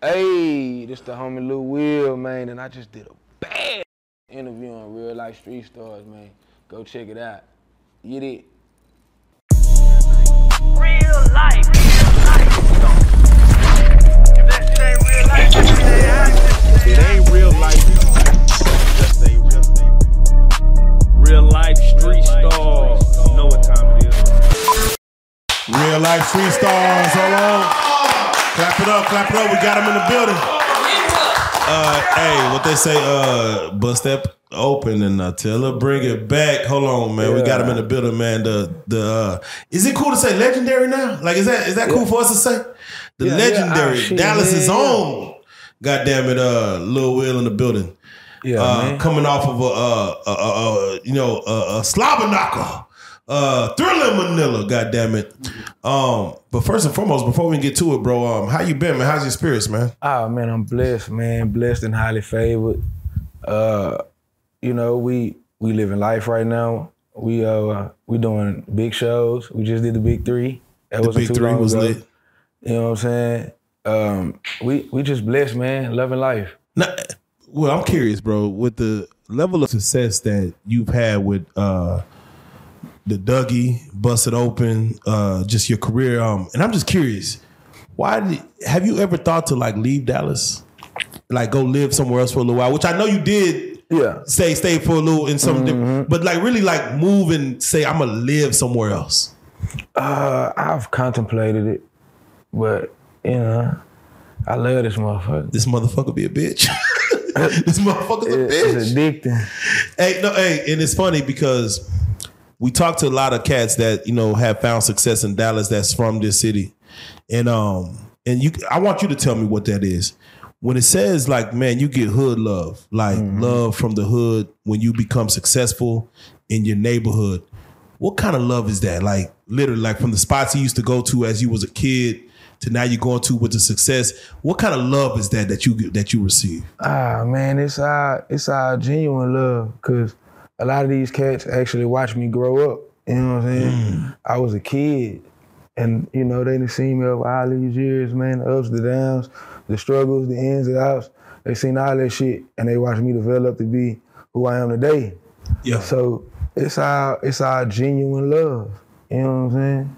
Hey, this the homie Lil Wil, man, and I just did a bad interview on RealLyfe Street Stars, man. Go check it out. Get it. Real life, real life. If that ain't real life, then it ain't. It ain't real life. Just ain't real. Real life street stars. You know what time it is. Real life street stars. Hold on. Clap it up, clap it up. We got them in the building. Uh, hey, what they say? Uh, bust that open and uh, tell her bring it back. Hold on, man. We got them in the building, man. The the uh, is it cool to say legendary now? Like, is that is that cool for us to say? The Yeah, yeah. legendary Ah, Dallas is yeah, yeah. on. God damn it, uh, Lil Wil in the building. Yeah, uh, coming off of a, uh, a, a, a you know a, a slobber knocker, uh, thriller Manila. God damn it. Um, but first and foremost, before we get to it, bro, um, how you been, man? How's your spirits, man? Oh man, I'm blessed, man. Blessed and highly favored. Uh, you know, we we living life right now. We uh we doing big shows. We just did the big three. That The wasn't big three was ago. lit. You know what I'm saying? Um, we we just blessed, man. Loving life. Now, well, I'm curious, bro, with the level of success that you've had with uh the Dougie, Busted Open, uh, just your career. Um, and I'm just curious, why did have you ever thought to like leave Dallas? Like go live somewhere else for a little while, which I know you did Yeah. say stay for a little in some Mm-hmm. different, but like really like move and say I'm gonna live somewhere else. Uh, I've contemplated it, but you know, I love this motherfucker. This motherfucker be a bitch. this motherfucker's a bitch. It's addicting. Hey, no, hey, and it's funny because we talked to a lot of cats that you know have found success in Dallas that's from this city, and um, and you, I want you to tell me what that is. When it says like, man, you get hood love, like love from the hood when you become successful in your neighborhood. What kind of love is that? Like literally, like from the spots you used to go to as you was a kid to now you're going to with the success. What kind of love is that that you that you receive? Ah man, it's our it's our genuine love because a lot of these cats actually watch me grow up. You know what I'm saying? Mm. I was a kid, and you know they done seen me over all these years, man. The ups, the downs, the struggles, the ins and outs. They seen all that shit, and they watched me develop to be who I am today. Yeah. So it's our it's our genuine love. You know what I'm saying?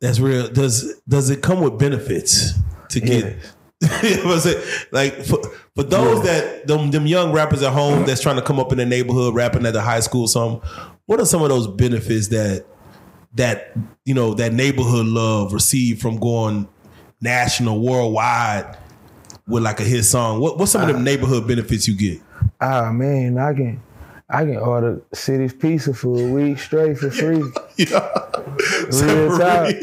That's real. Does does it come with benefits to get? it like for, for those that them them young rappers at home that's trying to come up in the neighborhood rapping at the high school? Some what are some of those benefits that that you know that neighborhood love received from going national worldwide with like a hit song? What what's some of them neighborhood benefits you get? Ah man, I can I can order Cici's pizza for a week straight for free. yeah. Real talk.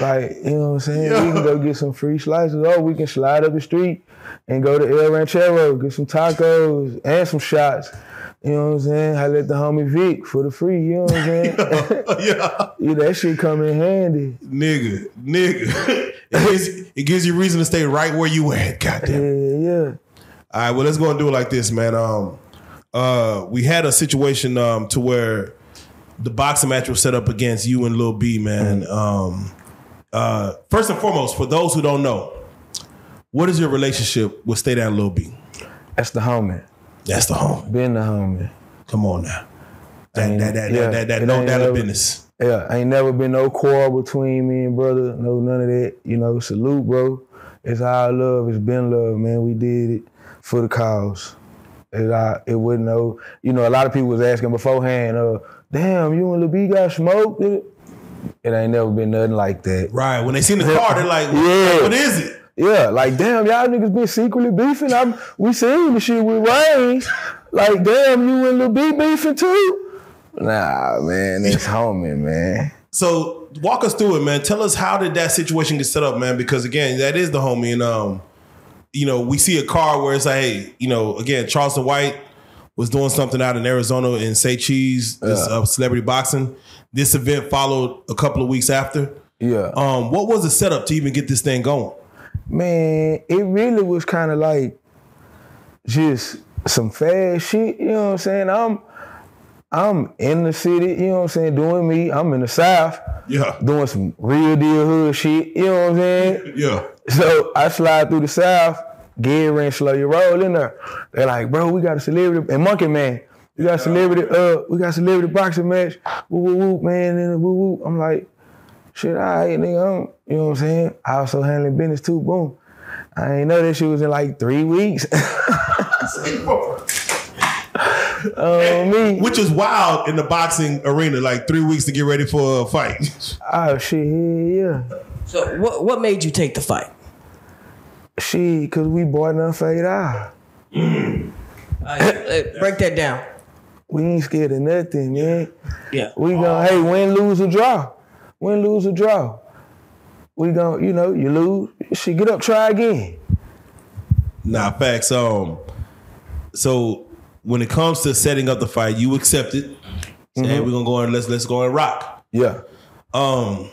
Like, you know what I'm saying? We can go get some free slices. Or we can slide up the street and go to El Ranchero, get some tacos and some shots. You know what I'm saying? I let the homie Vic for the free, you know what I'm saying? yeah. yeah, that shit come in handy. Nigga, nigga. it, gives, it gives you reason to stay right where you at. Goddamn. Yeah, yeah. All right, well, let's go and do it like this, man. Um, uh, we had a situation um to where the boxing match was set up against you and Lil B, man. Um, uh, first and foremost, for those who don't know, what is your relationship with StayDown Lil B? That's the homie. That's the home. Been the homie. Come on now. That Ain't- that that yeah, that, that, that no of never- business. Yeah, ain't never been no quarrel between me and brother. No, none of that. You know, salute, bro. It's our love. It's been love, man. We did it for the cause. It, I, it wasn't know. you know, a lot of people was asking beforehand, uh, damn, you and Lil B got smoked? It, ain't never been nothing like that. Right. When they seen the car, they're like, Yeah. what is it? Yeah, like damn, y'all niggas been secretly beefing. I'm, we seen the shit with Rain. Like damn, you and Lil B beefing too? Nah, man, it's homie, man. So walk us through it, man. Tell us how did that situation get set up, man? Because again, that is the homie, and um, you know, we see a car where it's like, hey, you know, again, Charleston White was doing something out in Arizona in Say Cheese, this Yeah. uh, celebrity boxing. This event followed a couple of weeks after. Yeah. Um, what was the setup to even get this thing going? Man, it really was kind of like just some fast shit. You know what I'm saying? I'm I'm in the city, you know what I'm saying, doing me. I'm in the South, Yeah. doing some real deal hood shit, you know what I'm saying? Yeah. So I slide through the South, get ran slow your roll in there. They're like, bro, we got a celebrity and Monkey Man. We got a celebrity, uh, we got a celebrity boxing match. Woo woo woo, man, and woo woo. I'm like, shit, all right, nigga. I'm, you know what I'm saying? I also handling business too. Boom. I ain't know that shit was in like three weeks. Oh me. Which is wild in the boxing arena, like three weeks to get ready for a fight. Oh shit, yeah, yeah. So what what made you take the fight? Shit, cause we bought enough fade out. Uh, break that down. We ain't scared of nothing, man. Yeah. We gonna hey win, lose or draw. Win, lose or draw. We gonna, you know, you lose, She get up, try again. Nah, facts. Um, so when it comes to setting up the fight, you accept it. Saying we're gonna go and let's let's go and rock. Yeah. Um,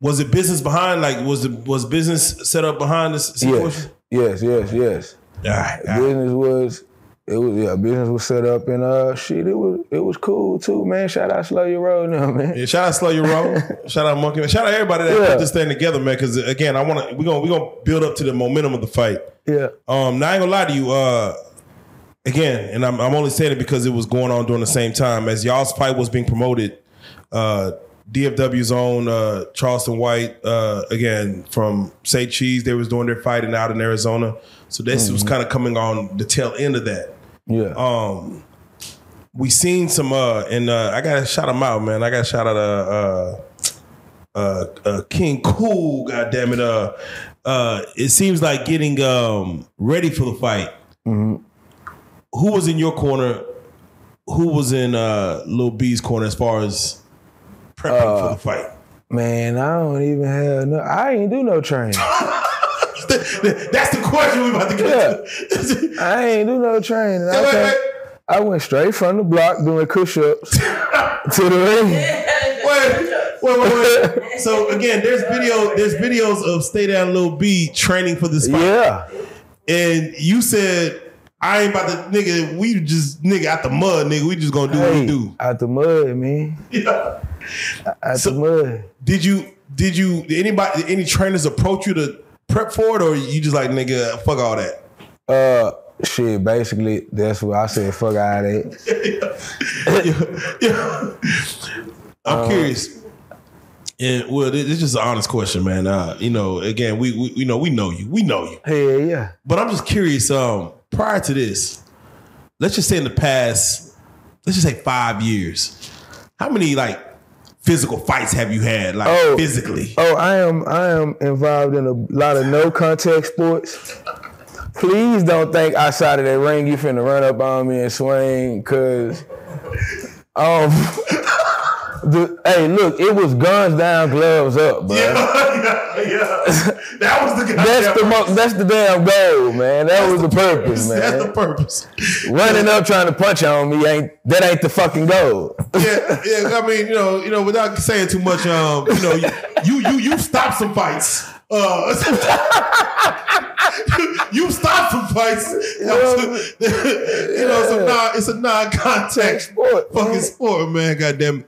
was it business behind? Like, was it was business set up behind this situation? Yes. Yes, yes, yes. All right, all right. Business was it was yeah, business was set up and uh shit, it was it was cool too, man. Shout out Slow Your Roll now, man. Yeah, shout out Slow Your Roll. shout out Monkey. Man. Shout out everybody that Yeah. put this thing together, man. Because again, I want to we're gonna we gonna build up to the momentum of the fight. Yeah. Um, now I ain't gonna lie to you. Uh, again, and I'm, I'm only saying it because it was going on during the same time as y'all's fight was being promoted. Uh, DFW's own uh, Charleston White, uh, again from Say Cheese, they was doing their fighting out in Arizona. So this was kind of coming on the tail end of that. Yeah. Um, we seen some, uh, and uh, I gotta shout them out, man. I gotta shout out uh, uh, uh, uh, King Cool. God damn it. Uh, uh, it seems like getting um ready for the fight. Who was in your corner? Who was in uh Lil B's corner as far as prepping for uh, the fight? man, I don't even have no I ain't do no training. That's the question we about to get to. I ain't do no training. I, wait, wait. I went straight from the block doing push-ups to the ring. wait, wait, wait, wait. So again, there's video, there's videos of StayDown Lil B training for this fight. Yeah. And you said, I ain't about to nigga, we just nigga out the mud, nigga. We just gonna do what we do. out the mud, man. Yeah. Out So- the mud. Did you did you did anybody any trainers approach you to prep for it or you just like nigga, fuck all that? Uh, shit. Basically, that's what I said. Fuck out of it. yeah. I'm curious. And well, this is just an honest question, man. Uh, you know, again, we, we you know we know you, we know you, Hell yeah. but I'm just curious. Um, prior to this, let's just say in the past, let's just say five years, how many like physical fights have you had, like Oh. physically? Oh, I am. I am involved in a lot of no contact sports. Please don't think outside of that ring you finna run up on me and swing, cause um. The, hey, look, it was guns down, gloves up, bro. yeah, yeah. That was the That's the mo- that's the damn goal, man. That was the purpose, man. That's the purpose. Running up trying to punch on me ain't that ain't the fucking goal. yeah, yeah. I mean, you know, you know, without saying too much, um, you know, you you you stopped some fights. Uh, you stopped some fights. you know, it's a non, it's a non-contact Sport, fucking man. sport, man. Goddamn.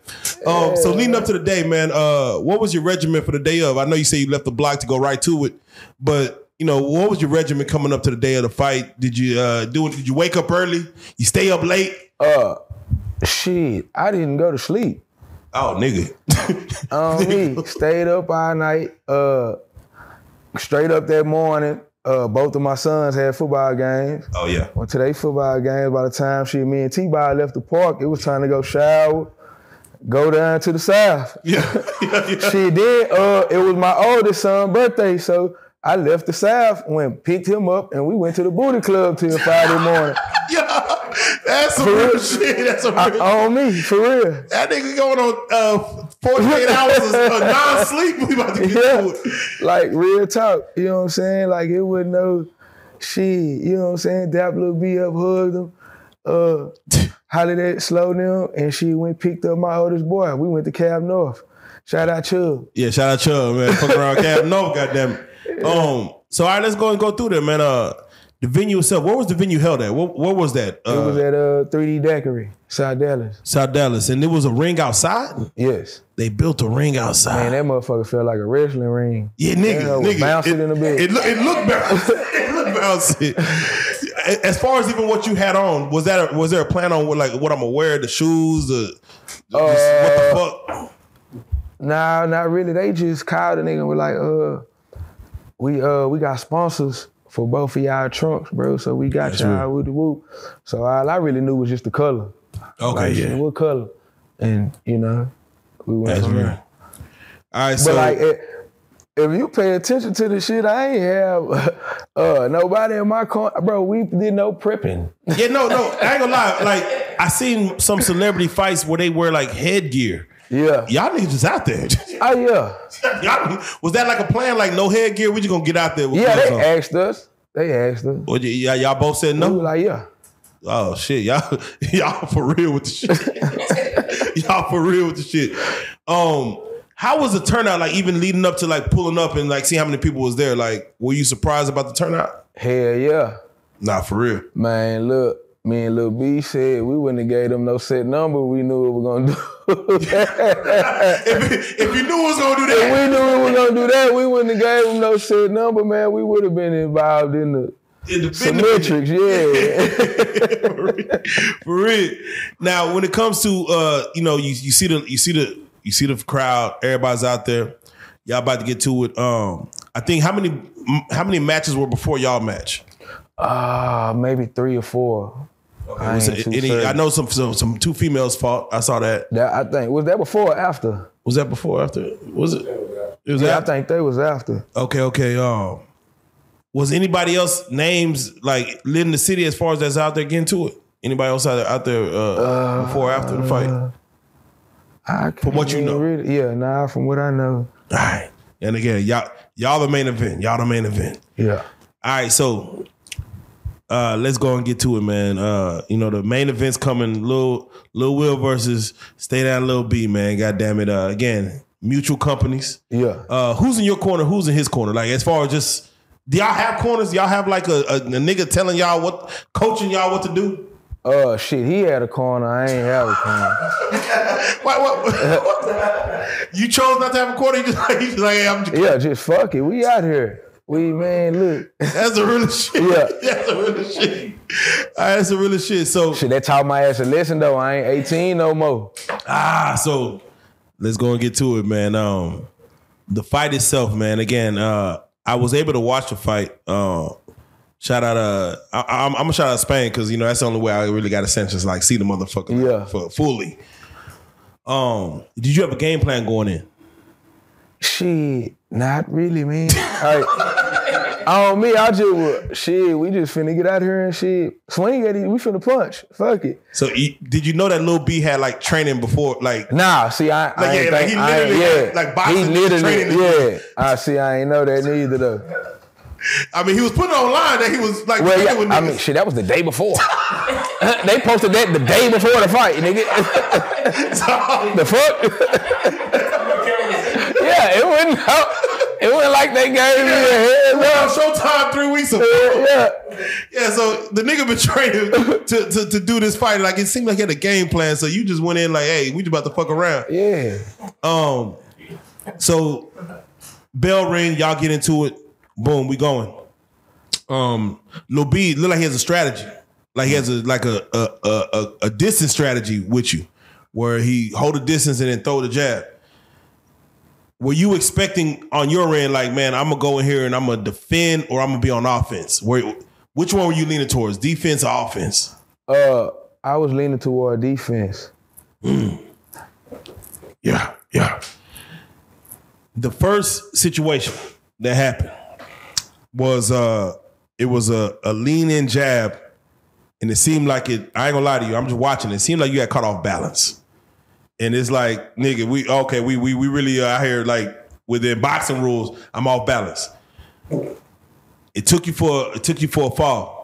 Um, so leading up to the day, man. Uh, what was your regimen for the day of? I know you say you left the block to go right to it, but you know, what was your regimen coming up to the day of the fight? Did you uh, do it? Did you wake up early? You stay up late? Uh, shit, I didn't go to sleep. Oh, nigga. On me, stayed up all night. Uh, straight up that morning. Uh, both of my sons had football games. oh yeah. Went to their football games. By the time she, me and T-Ball left the park, it was time to go shower, go down to the south. Yeah, yeah, yeah. Shit, then uh, it was my oldest son's birthday, so I left the south, went picked him up, and we went to the booty club till Friday morning. Yeah, that's some real real? shit. That's some I, real. on me, for real. that nigga going on uh, 48 hours of of non-sleep. We about to get Yeah. it. Like real talk, you know what I'm saying? Like it wasn't no shit, you know what I'm saying? Dap Lil B up, hugged him, uh, hollered at slow down, and she went picked up my oldest boy. We went to Cab North. Shout out Chubb. Yeah, shout out Chubb, man. Fuck around Cab. No, goddamn it. Um, so all right, let's go and go through there, man. Uh, The venue itself, where was the venue held at? What, where was that? It was Uh, at uh 3D Daiquiri, South Dallas. South Dallas, and there was a ring outside. Yes. They built a ring outside. Man, that motherfucker felt like a wrestling ring. Yeah, nigga, Yeah, nigga, bouncing in the bed. It, look, it looked bouncy. it looked bouncy. As far as even what you had on, was that a, was there a plan on what like what I'm gonna wear, the shoes, the, the Uh, what the fuck? Nah, not really. They just called the nigga and were like, uh, we uh we got sponsors for both of y'all trunks, bro. So we got y'all with the whoop. So all I really knew was just the color. Okay, Like, yeah, What color? And you know, we went that's from real. there. All right, But so like, eh, if you pay attention to the shit, I ain't have uh nobody in my car. bro. We did no prepping. yeah, no, no, I ain't gonna lie. Like I seen some celebrity fights where they wear like headgear. Yeah. Y'all niggas just out there. Oh yeah. Y'all, was that like a plan? Like no headgear? We just gonna get out there? With Yeah, they on? asked us. They asked us. Or y- y'all, both said We no. were like, yeah. Oh shit, y'all y'all for real with the shit. y'all for real with the shit. Um, how was the turnout? Like even leading up to like pulling up and like seeing how many people was there. Like, were you surprised about the turnout? Hell yeah. Not for real. Man, look, me and Lil B said we wouldn't have gave them no set number. We knew what we were gonna do. if, if you knew it was gonna do if that, we knew we were gonna do that, we wouldn't have gave them no set number, man. We would have been involved in the in the symmetrics, yeah. for real. For real. Now, when it comes to uh, you know, you you see the you see the you see the crowd, everybody's out there. Y'all about to get to it. Um, I think how many how many matches were before y'all match? Ah, maybe three or four. I, Was it any. I know some, some some two females fought. I saw that. That I think was that before or after? Was that before or after? Was it? It was Yeah, I think they was after. Okay, okay. Um, was anybody else names like in the city as far as that's out there getting to it? Anybody else out there, out there uh, before or after the fight? I From what you know. really- yeah, nah, from what I know. All right. And again, y'all y'all the main event. Y'all the main event. Yeah. All right, so uh, let's go and get to it, man. Uh, you know the main event's coming. Lil Lil Wil versus StayDown Lil B, man. God damn it. Uh, again, mutual companies. Yeah. Uh, who's in your corner? Who's in his corner? Like as far as just do y'all have corners? Y'all have like a, a, a nigga telling y'all what, coaching y'all what to do? Uh shit, he had a corner. I ain't have a corner. What, what, what- you chose not to have a corner. You just like, you just like hey, I'm just, Yeah, just fuck it. We out here. We man, look. that's the real shit. Yeah. that's the real shit. All right, that's the real shit. So Shit, that taught my ass a lesson though. I ain't 18 no more. Ah, so let's go and get to it, man. Um, the fight itself, man. Again, uh, I was able to watch the fight. Uh, shout out, uh, I, I'm, I'm gonna shout out Spain because you know that's the only way I really got a sense is like see the motherfucker, Yeah. for fully. Um, did you have a game plan going in? Shit, not really, man. Like, on me, I just would, shit, we just finna get out here and shit. Swing at it, we finna punch. Fuck it. So you- did you know that Lil B had like training before, like? Nah, see, I, I Like, ain't yeah, like, think, he I ain't- yeah, had, like, boxing he literally, training. yeah. I see, I ain't know that neither though. I mean, he was putting online that he was like Well, training with yeah, I mean, shit, that was the day before. they posted that the day before the fight, nigga. the fuck? yeah, it wasn't. It wasn't like they gave me a heads Well, up. Showtime three weeks ago. Yeah, Yeah, so the nigga betrayed him to, to, to do this fight. Like it seemed like he had a game plan. So you just went in like, hey, we just about to fuck around. yeah. Um, so bell ring, y'all get into it. Boom, we going. Um, Lil B look like he has a strategy. Like he has a like a a, a, a a distance strategy with you, where he hold a distance and then throw the jab. Were you expecting on your end, like, man, I'm gonna go in here and I'm gonna defend or I'm gonna be on offense? Where which one were you leaning towards, defense or offense? Uh, I was leaning toward defense. Yeah, yeah. The first situation that happened was uh it was a, a lean in jab, and it seemed like it. I ain't gonna lie to you. I'm just watching. It seemed like you had caught off balance, and it's like nigga, we okay, we we we really are out here like within boxing rules. I'm off balance. It took you for it took you for a fall.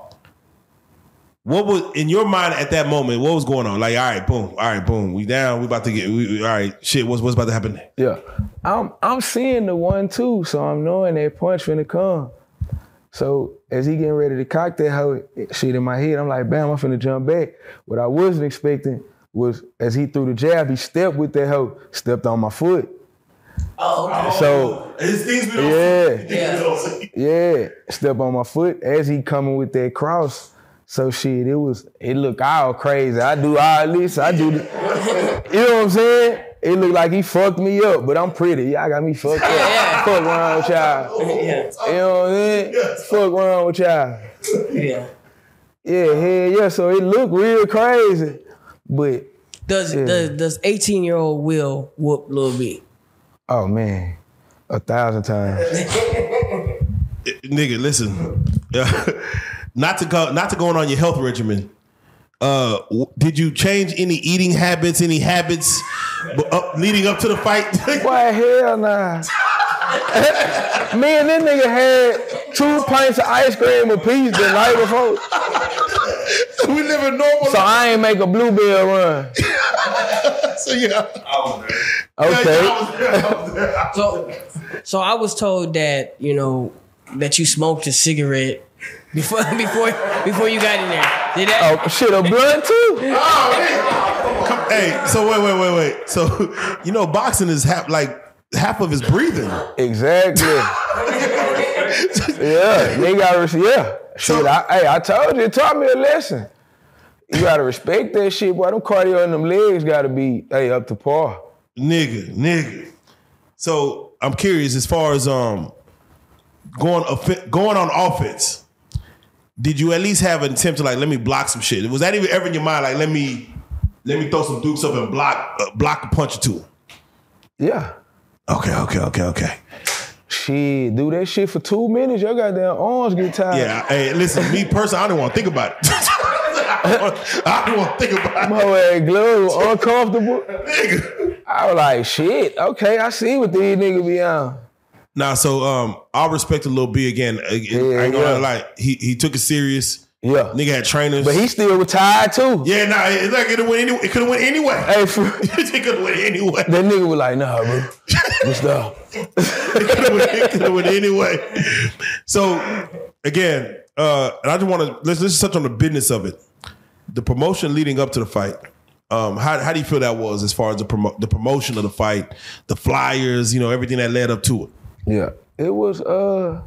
What was in your mind at that moment? What was going on? Like, all right, boom, all right, boom, we down. We about to get. We, we- all right, shit. What's what's about to happen? Yeah. I'm I'm seeing the one too, so I'm knowing that punch finna come. So as he getting ready to cock that hoe, shit in my head, I'm like, bam, I'm finna jump back. What I wasn't expecting was as he threw the jab, he stepped with that hoe, stepped on my foot. Oh, okay. So His things we don't yeah, see. Things we don't see. yeah, step on my foot as he coming with that cross. So shit, it was it looked all crazy. I do all this, I do the, you know what I'm saying? It looked like he fucked me up, but I'm pretty. Y'all got me fucked up. Yeah. Fuck around with y'all. yeah, You know what I'm saying? Fuck around with y'all. yeah. Yeah, hell yeah. So it looked real crazy. But Does does does eighteen year old Will whoop Lil B? oh man, a thousand times. nigga, listen. not to go, not to going on your health regimen. Uh, w- did you change any eating habits, any habits b- up, leading up to the fight? Why hell nah. Me and this nigga had two pints of ice cream apiece the night before. we live in normal. So I ain't make a bluebell run. So yeah, I was there. Okay. So, so I was told that you know that you smoked a cigarette before before before you got in there. Did that? Oh shit, a blunt too? Oh, hey, so wait, wait, wait, wait. So you know, boxing is half like half of his breathing. Exactly. yeah, they gotta yeah. Shit, I, hey, I told you, it taught me a lesson. You gotta respect that shit, boy. Them cardio and them legs gotta be hey up to par. nigga, nigga. So I'm curious as far as um going going on offense. Did you at least have an attempt to like let me block some shit? Was that even ever in your mind? Like let me let me throw some dukes up and block uh, block a punch or two. Yeah. Okay, okay, okay, okay. Shit, do that shit for two minutes, your goddamn arms get tired. Yeah. Hey, listen, me personally, I don't want to think about it. I don't want to think about My it. whole ass glove uncomfortable. Nigga. I was like, shit, okay, I see what these niggas be on. Nah, so um, I'll respect a Lil B again. I ain't gonna yeah. lie, he he took it serious. Yeah. Nigga had trainers. But he still retired too. yeah, nah, it's like it went any, it could have went anyway. Hey, for, it could have went anyway. that nigga was like, nah, bro. Just stop. It could have went, it coulda went anyway. So again, uh, and I just want to let's let's touch on the business of it. The promotion leading up to the fight. Um, how how do you feel that was as far as the promo- the promotion of the fight, the flyers, you know, everything that led up to it? Yeah. It was uh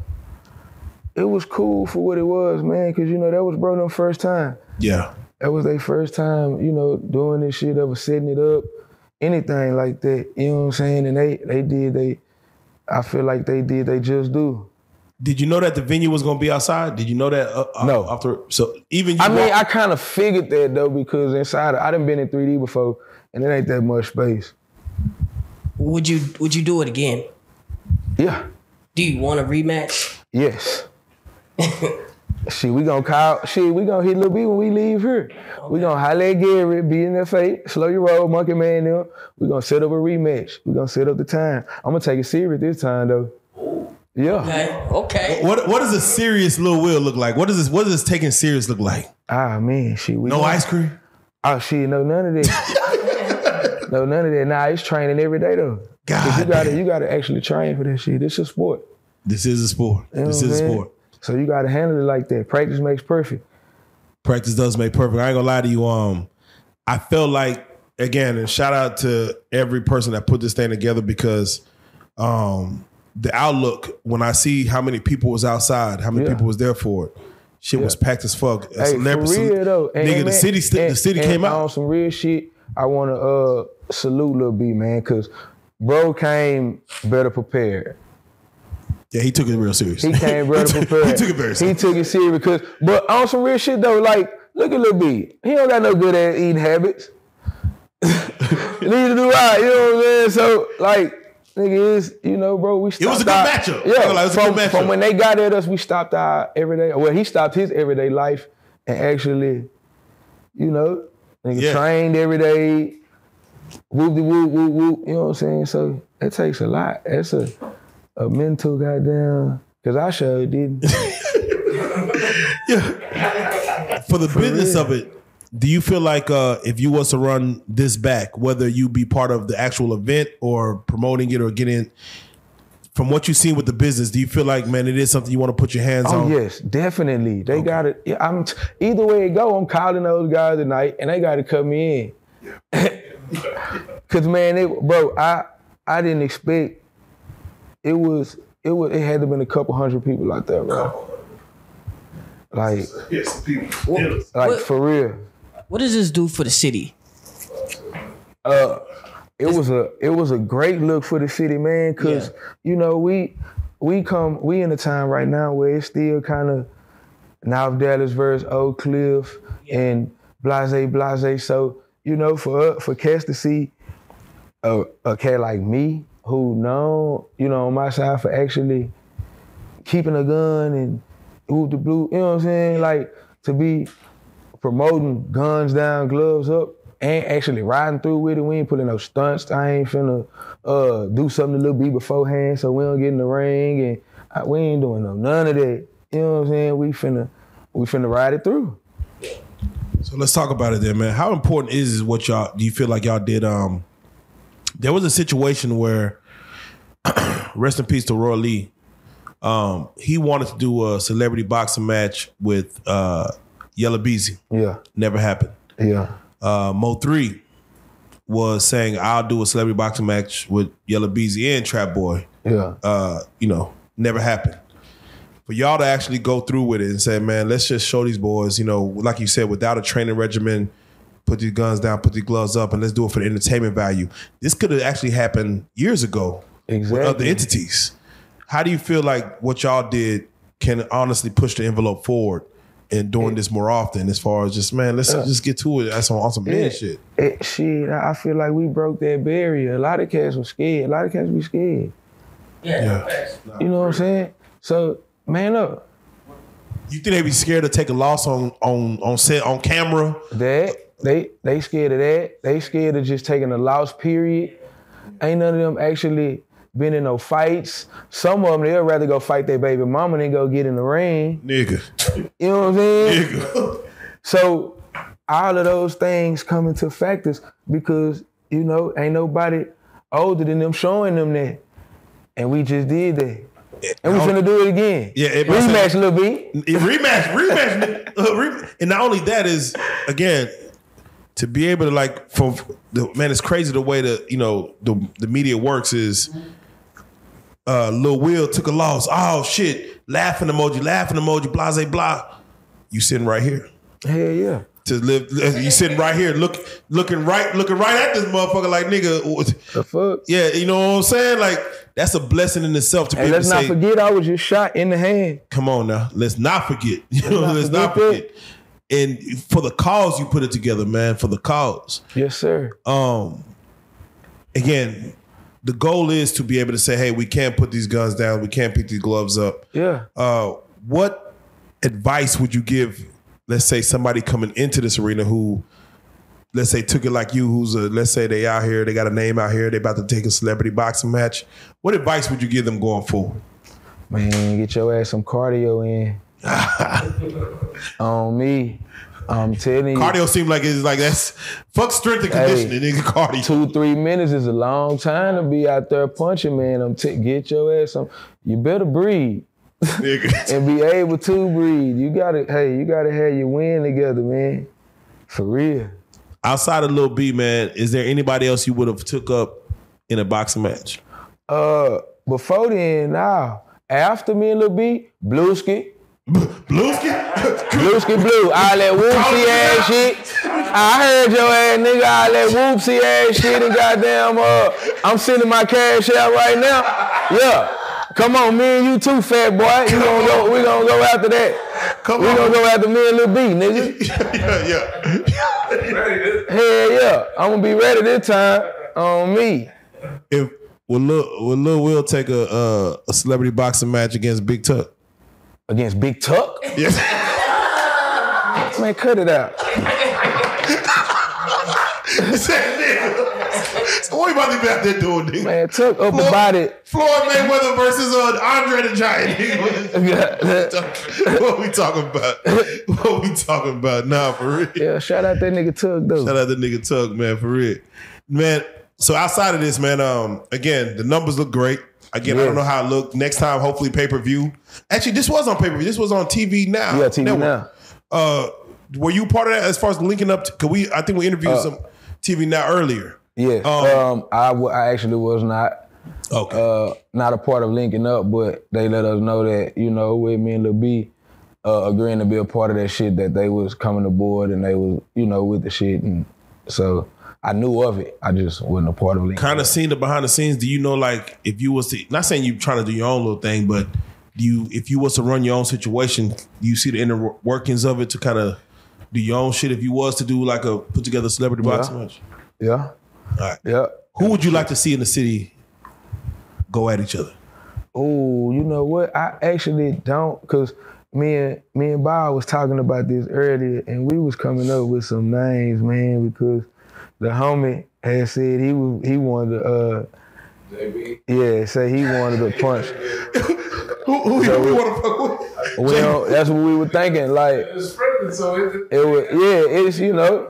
it was cool for what it was, man, cause you know that was bro them first time. Yeah. That was their first time, you know, doing this shit, ever setting it up, anything like that. You know what I'm saying? And they they did they I feel like they did they just do. Did you know that the venue was gonna be outside? Did you know that? Uh, uh, No. After so even you I mean, walk- I kind of figured that though, because inside I done been in 3D before and it ain't that much space. Would you would you do it again? Yeah. Do you want a rematch? Yes. shit, we gonna call. Shit, we gonna hit Lil B when we leave here. We gonna holler at Gary, be in their face, slow your roll, monkey man. Them. We gonna set up a rematch. We gonna set up the time. I'm gonna take it serious this time though. Yeah. Okay. Okay. what what does a serious Lil Wil look like? What does this what does this taking serious look like? Ah man, shit. We No gonna- ice cream. Oh shit, no none of that. no none of that. Nah, it's training every day though. God you gotta damn. you gotta actually train for this shit. This is sport. This is a sport. You know this what I'm is a sport. So you gotta handle it like that. Practice makes perfect. practice does make perfect. I ain't gonna lie to you. Um, I felt like again, and shout out to every person that put this thing together because um the outlook when I see how many people was outside, how many Yeah. people was there for it, shit was packed as fuck. Hey, for real though. And- nigga, and the city, st- the city and came On out. some real shit, I want to uh salute Lil B man, cause bro came better prepared. Yeah, he took it real serious. He came better he, took, prepared. he took it very serious. He took it serious because, but on some real shit though, like look at Lil B. He don't got no good at eating habits. Neither do I. You know what I'm saying? So like. Nigga is, you know, bro. We stopped It was a good our- matchup. Yeah, like it was a good matchup. from when they got at us, we stopped our everyday. Well, he stopped his everyday life and actually, you know, nigga Yeah. trained every day. Whoop de whoop whoop whoop. You know what I'm saying? So it takes a lot. That's a a mental goddamn. Cause I sure didn't. For the business of it, do you feel like uh, if you was to run this back, whether you be part of the actual event or promoting it or getting, from what you've seen with the business, do you feel like, man, it is something you want to put your hands Oh on? yes, definitely. They got it. yeah, I'm either way it go. I'm calling those guys tonight, and they got to cut me in. Cause man, it, bro, I I didn't expect. It was it was it had to been a couple hundred people out there, bro. Like Yes, people. like What- for real. What does this do for the city? Uh it was a it was a great look for the city, man. Cause Yeah. you know we we come we in a time right now where it's still kind of North Dallas versus Oak Cliff and blase blase. So you know for for cats to see a, a cat like me who know you know on my side for actually keeping a gun and who the blue, you know what I'm saying? Like to be promoting guns down, gloves up, and actually riding through with it. We ain't putting no stunts. I ain't finna uh, do something to Lil B beforehand so we don't get in the ring and I, we ain't doing no none of that. You know what I'm saying? We finna we finna ride it through. So let's talk about it then, man. How important is is what y'all do you feel like y'all did um there was a situation where rest in peace to Roy Lee. Um, he wanted to do a celebrity boxing match with uh Yella Beezy. Yeah, Never happened. yeah, Uh Mo 3 was saying I'll do a celebrity boxing match with Yella Beezy and Trap Boy. yeah. Uh, you know, never happened. For y'all to actually go through with it and say, man, let's just show these boys, you know, like you said, without a training regimen, put these guns down, put these gloves up, and let's do it for the entertainment value. This could have actually happened years ago with other entities. How do you feel like what y'all did can honestly push the envelope forward in doing this more often as far as just, man, let's just get to it. That's on, on some man shit. It, shit, I I feel like we broke that barrier. A lot of cats were scared. A lot of cats be scared. Yeah. You know what I'm saying? So man up. You think they'd be scared to take a loss on on on set on camera? That they they scared of that. They scared of just taking a loss. Period. Ain't none of them actually been in no fights. Some of them they'll rather go fight their baby mama than go get in the ring. Nigga. You know what I'm saying? Nigga. So all of those things come into factors because you know ain't nobody older than them showing them that, and we just did that, and we finna do it again. Yeah, it- rematch, Lil B. Rematch, rematch, nigga. Uh, re- and not only that is again to be able to like for the man, it's crazy the way the you know the the media works is. Uh, Lil Wil took a loss. Oh shit! Laughing emoji, laughing emoji, blase blah. You sitting right here Hell yeah. to live. You sitting right here, look, looking right, looking right at this motherfucker. Like nigga, The fuck. yeah, you know what I'm saying? Like that's a blessing in itself to be Hey, let's not say, forget I was just shot in the hand. come on now, let's not forget. You know, not let's not forget forget. And for the cause you put it together, man, for the cause. Yes, sir. Um again, the goal is to be able to say, hey, we can't put these guns down, we can't pick these gloves up. Yeah. Uh what advice would you give, let's say somebody coming into this arena who let's say took it like you, who's a let's say they out here, they got a name out here, they about to take a celebrity boxing match. What advice would you give them going forward? Man, get your ass some cardio in. On me. I'm telling you. Cardio seems like it's like that's fuck strength and Hey, conditioning, nigga. Cardio. Two, three minutes is a long time to be out there punching, man. I'm t- get your ass some. You better breathe nigga. and be able to breathe. You gotta, hey, you gotta have your win together, man. For real. Outside of Lil B, man, is there anybody else you would have took up in a boxing match? Uh, before then, now after me and Lil B, Boosie, Boosie? Boosie Blue, all that whoopsie ass shit. I heard your ass nigga, all that whoopsie ass shit and goddamn uh, I'm sending my cash out right now. Yeah. Come on, me and you too, fat boy. You gonna go, we gonna go after that. Come We on. gonna go after me and Lil B, nigga. yeah, yeah. Hell yeah. I'm gonna be ready this time on me. If would Lil, would Lil Wil take a uh, a celebrity boxing match against Big Tuck? Against Big Tuck? Yes. Man, cut it out. so what about to be out there doing, nigga? Man, Tuck up Floyd- about it. Floyd Mayweather versus uh, Andre the Giant. what we talking about? What we talking about? Nah, for real. Yeah, shout out that nigga Tuck though. Shout out the nigga Tuck, man, for real. Man, so outside of this, man, um, again, the numbers look great. Again, I don't know how it looked. Next time, hopefully pay per view. Actually, this was on pay per view. This was on TV now. Yeah, TV Network. now. Uh, were you part of that as far as linking up? Because we, I think we interviewed Uh, some TV now earlier. Yeah, Um, Um, I, w- I actually was not Okay. uh, not a part of linking up, but they let us know that you know with me and Lil B uh, agreeing to be a part of that shit that they was coming aboard and they was you know with the shit and so I knew of it. I just wasn't a part of linking. kind of seen the behind the scenes. Do you know, like, if you was to, not saying you trying to do your own little thing, but do you, if you was to run your own situation, do you see the inner workings of it to kind of do your own shit? If you was to do like a put together celebrity boxing match, Yeah. all right. Yeah. Who would you like to see in the city go at each other? Oh, you know what? I actually don't, cause me and me and Bob was talking about this earlier, and we was coming up with some names, man, because the homie had said he was he wanted to, uh, yeah, say he wanted to punch. Who, who So you want to fuck with? We don't, that's what we were thinking. Like It's spreading, so it, it was, yeah, it's you know.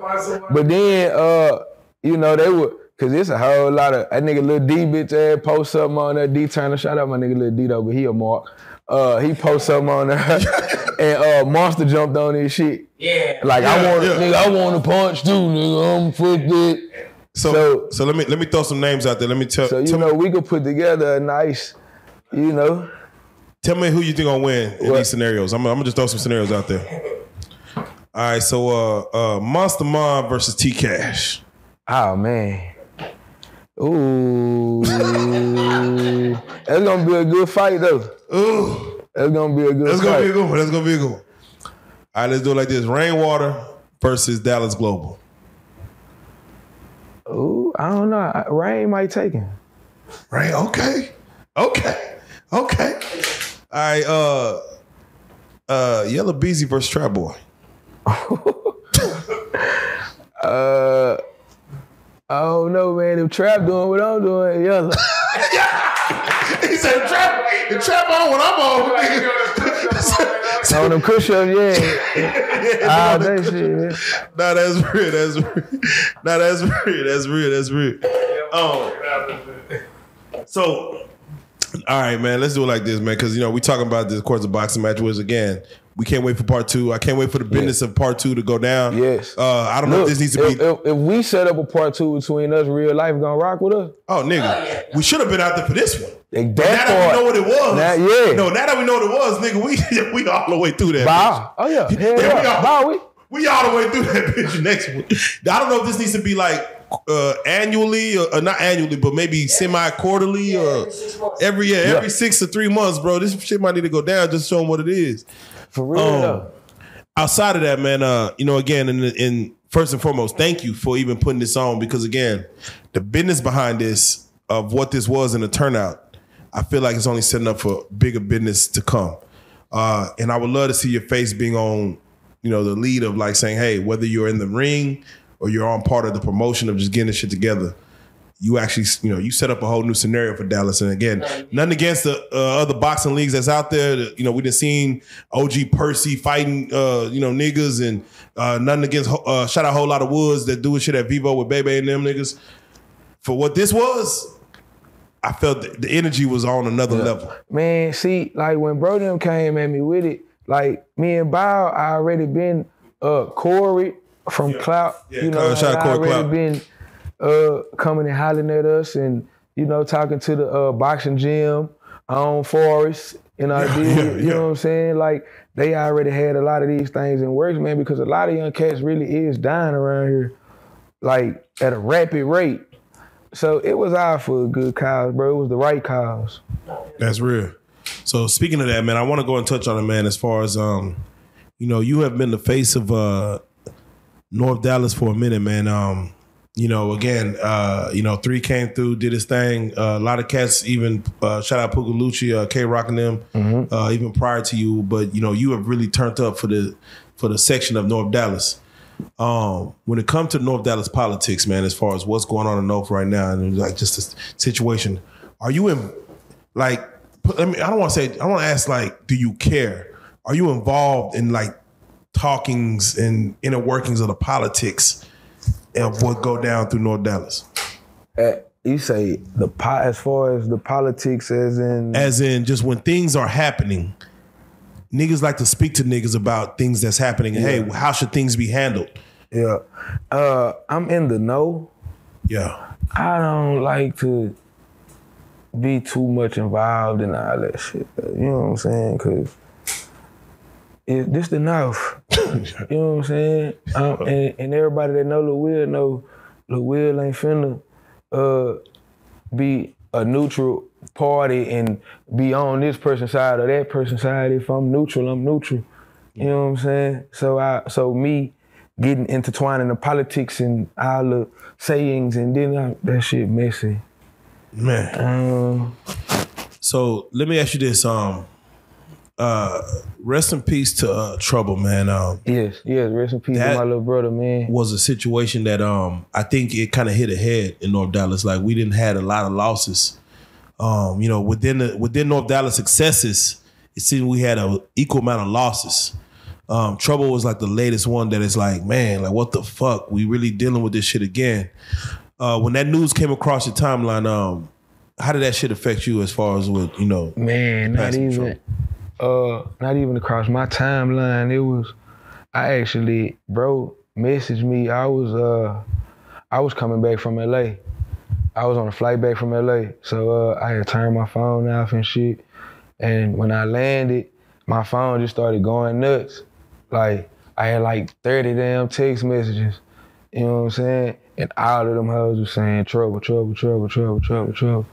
But then, uh, you know, they would, cause it's a whole lot of that nigga little D bitch ass post something on that D Turner, shout out my nigga little D though, but he a mark. Uh, he post something on there, and uh, Monster jumped on his shit. Yeah. Like I Yeah, want, yeah. nigga, I want to punch too, nigga. I'm fucked it. So, So- so, let me let me throw some names out there. Let me tell, So you tell, know, me, we could put together a nice, you know, tell me who you think gonna win in What? these scenarios. I'm, gonna- I'm gonna just throw some scenarios out there. All right, so uh, uh, Monster Mom versus T Cash. oh man. Ooh, that's gonna be a good fight though. Ooh, That's gonna be a good that's fight. gonna be a good one. That's gonna be a good one. All right, let's do it like this: Rainwater versus Dallas Global. Ooh, I don't know. Rain might take him. Right? Okay, okay, okay. All right, uh, uh, Yella Beezy versus Trap Boy. Uh, I don't know, man. If Trap doing what I'm doing, yeah. He said, "Trap, the trap on when I'm on." on them cushions, yeah. Ah, that shit. yeah. Nah, that's real. That's real. Nah, that's real. That's real. That's real. Um, so, all right, man. Let's do it like this, man. Because you know we talking about this course of boxing match was again. We can't wait for part two. I can't wait for the business of part two to go down. Yes. Uh, I don't know if this needs to if, be. if, if we set up a part two between us, real life gonna rock with us. oh, nigga, we should have been out there for this one. Like Now that that we know what it was. Now, yeah. No, now that we know what it was, nigga, we we all the way through that. Bow. Oh yeah. Hell Yeah, we yeah. are. Bow. We, We all the way through that bitch next week. I don't know if this needs to be like uh, annually or, or not annually, but maybe semi quarterly or every year, every six to three months, bro. This shit might need to go down just to show them what it is. For real Um. Outside of that, man, uh, you know, again, in, in first and foremost, thank you for even putting this on because again, the business behind this of what this was in the turnout, I feel like it's only setting up for bigger business to come. Uh, and I would love to see your face being on, you know, the lead of like saying, hey, whether you're in the ring or you're on part of the promotion of just getting this shit together, you actually, you know, you set up a whole new scenario for Dallas. And again, nothing against the uh, other boxing leagues that's out there. That, you know, we done seen OG Percy fighting, uh, you know, niggas, and uh, nothing against uh, shout out a whole lot of Woods that do shit at Vivo with Bebe and them niggas. For what this was, I felt the, energy was on another level. Man, see, like when bro came at me with it, like me and Bow, I already been uh Corey from Clout, Yeah, you know, shout out had Corey already Clout. been uh coming and hollering at us and you know talking to the uh boxing gym on Forest and I did, yeah, you know what I'm saying? Like they already had a lot of these things in works, man, because a lot of young cats really is dying around here, like at a rapid rate. So it was all for a good cause, bro. It was the right cause. That's real. So speaking of that, man, I want to go and touch on it, man. As far as um, you know, you have been the face of uh North Dallas for a minute, man. Um, you know, again, uh, you know, three came through, did his thing. Uh, a lot of cats, even uh, shout out Pugalucci, uh, K Rock and them, uh, even prior to you. But you know, you have really turned up for the for the section of North Dallas. Um, when it comes to North Dallas politics, man, as far as what's going on in North right now, and like just the situation, are you in like? I mean, I don't want to say. I want to ask like, do you care? Are you involved in like talkings and inner workings of the politics of what go down through North Dallas? at you say the po- as far as the politics as in As in, just when things are happening, niggas like to speak to niggas about things that's happening. and Hey, how should things be handled? yeah. Uh I'm in the know. Yeah. I don't like to be too much involved in all that shit. You know what I'm saying? Cause it, this the North. you know what I'm saying? Um, and, and everybody that know Lil Wil know Lil Wil ain't finna uh, be a neutral party and be on this person's side or that person's side. If I'm neutral, I'm neutral. You know what I'm saying? So I so me getting intertwined in the politics and all the sayings and then I, that shit messy. Man. Um, So let me ask you this. Um uh rest in peace to uh trouble, man. Um yes, yes. Rest in peace to my little brother, man. was a situation that um I think it kind of hit a head in North Dallas. Like we didn't had a lot of losses. Um, you know, within the within North Dallas successes, it seemed we had a equal amount of losses. Um, Trouble was like the latest one that is like, man, like what the fuck? We really dealing with this shit again. Uh, when that news came across your timeline, um, how did that shit affect you as far as with you know? Man, not even uh not even across my timeline. It was I actually bro messaged me. I was uh I was coming back from LA. I was on a flight back from LA. So uh I had turned my phone off and shit. And when I landed, my phone just started going nuts. Like I had like 30 damn text messages. You know what I'm saying? And all of them hoes were saying trouble, trouble, trouble, trouble, trouble, trouble.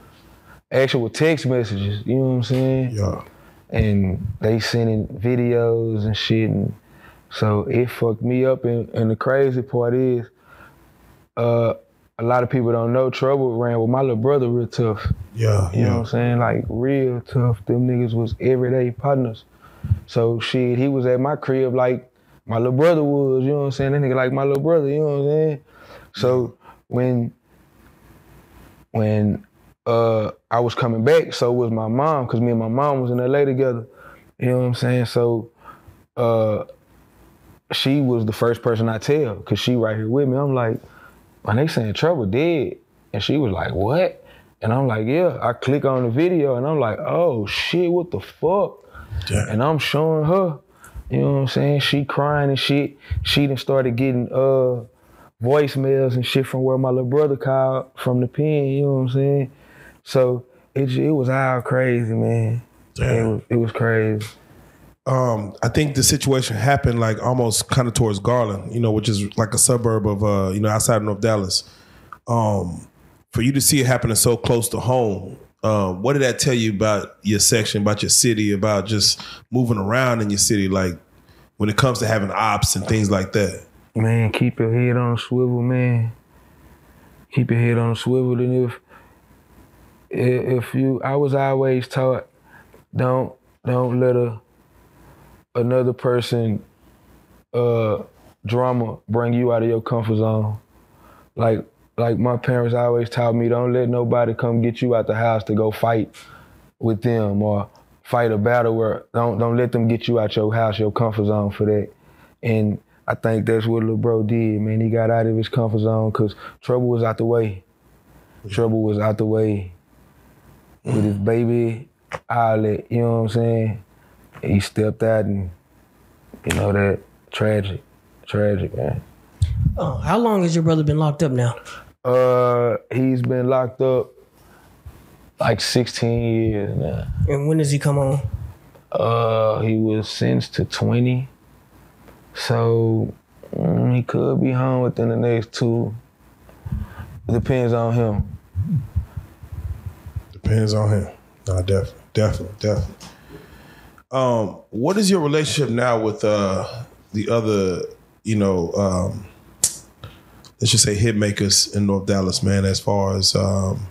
Actual text messages, you know what I'm saying? Yeah. And they sending videos and shit. And so it fucked me up. And, and the crazy part is uh a lot of people don't know trouble ran with my little brother real tough. Yeah, you know what i'm saying? Like real tough. Them niggas was everyday partners. So shit he was at my crib like my little brother was. You know what i'm saying? That nigga like my little brother. You know what i'm saying? So when when uh I was coming back, so was my mom, cause me and my mom was in LA together. You know what I'm saying? So uh she was the first person I tell, cause she right here with me. I'm like, when they saying trouble dead. And she was like, what? And I'm like, yeah. I click on the video and I'm like, oh shit, what the fuck? Damn. And I'm showing her, you know what I'm saying? She crying and shit. She done started getting uh voicemails and shit from where my little brother called from the pen, you know what I'm saying? So it it was all crazy, man. It was, it was crazy. um, I think the situation happened like almost kind of towards Garland, you know, which is like a suburb of uh, you know, outside of North Dallas. Um, for you to see it happening so close to home, um, what did that tell you about your section, about your city, about just moving around in your city, like when it comes to having ops and things like that? Man, keep your head on a swivel, man. Keep your head on a swivel. And if if you, I was always taught, don't don't let a another person uh drama bring you out of your comfort zone. Like like my parents always taught me, don't let nobody come get you out the house to go fight with them or fight a battle where don't don't let them get you out your house, your comfort zone for that. And I think that's what little bro did, man. He got out of his comfort zone because trouble was out the way. Trouble was out the way with his baby, that, you know what I'm saying? He stepped out and, you know, that tragic, tragic, man. Oh, how long has your brother been locked up now? Uh, he's been locked up like 16 years now. And when does he come home? Uh, he was sentenced to 20. So mm, he could be home within the next two. It depends on him. Depends on him. No, definitely, definitely, definitely. Um, what is your relationship now with uh the other, you know, um, let's just say hit makers in North Dallas, man? As far as um,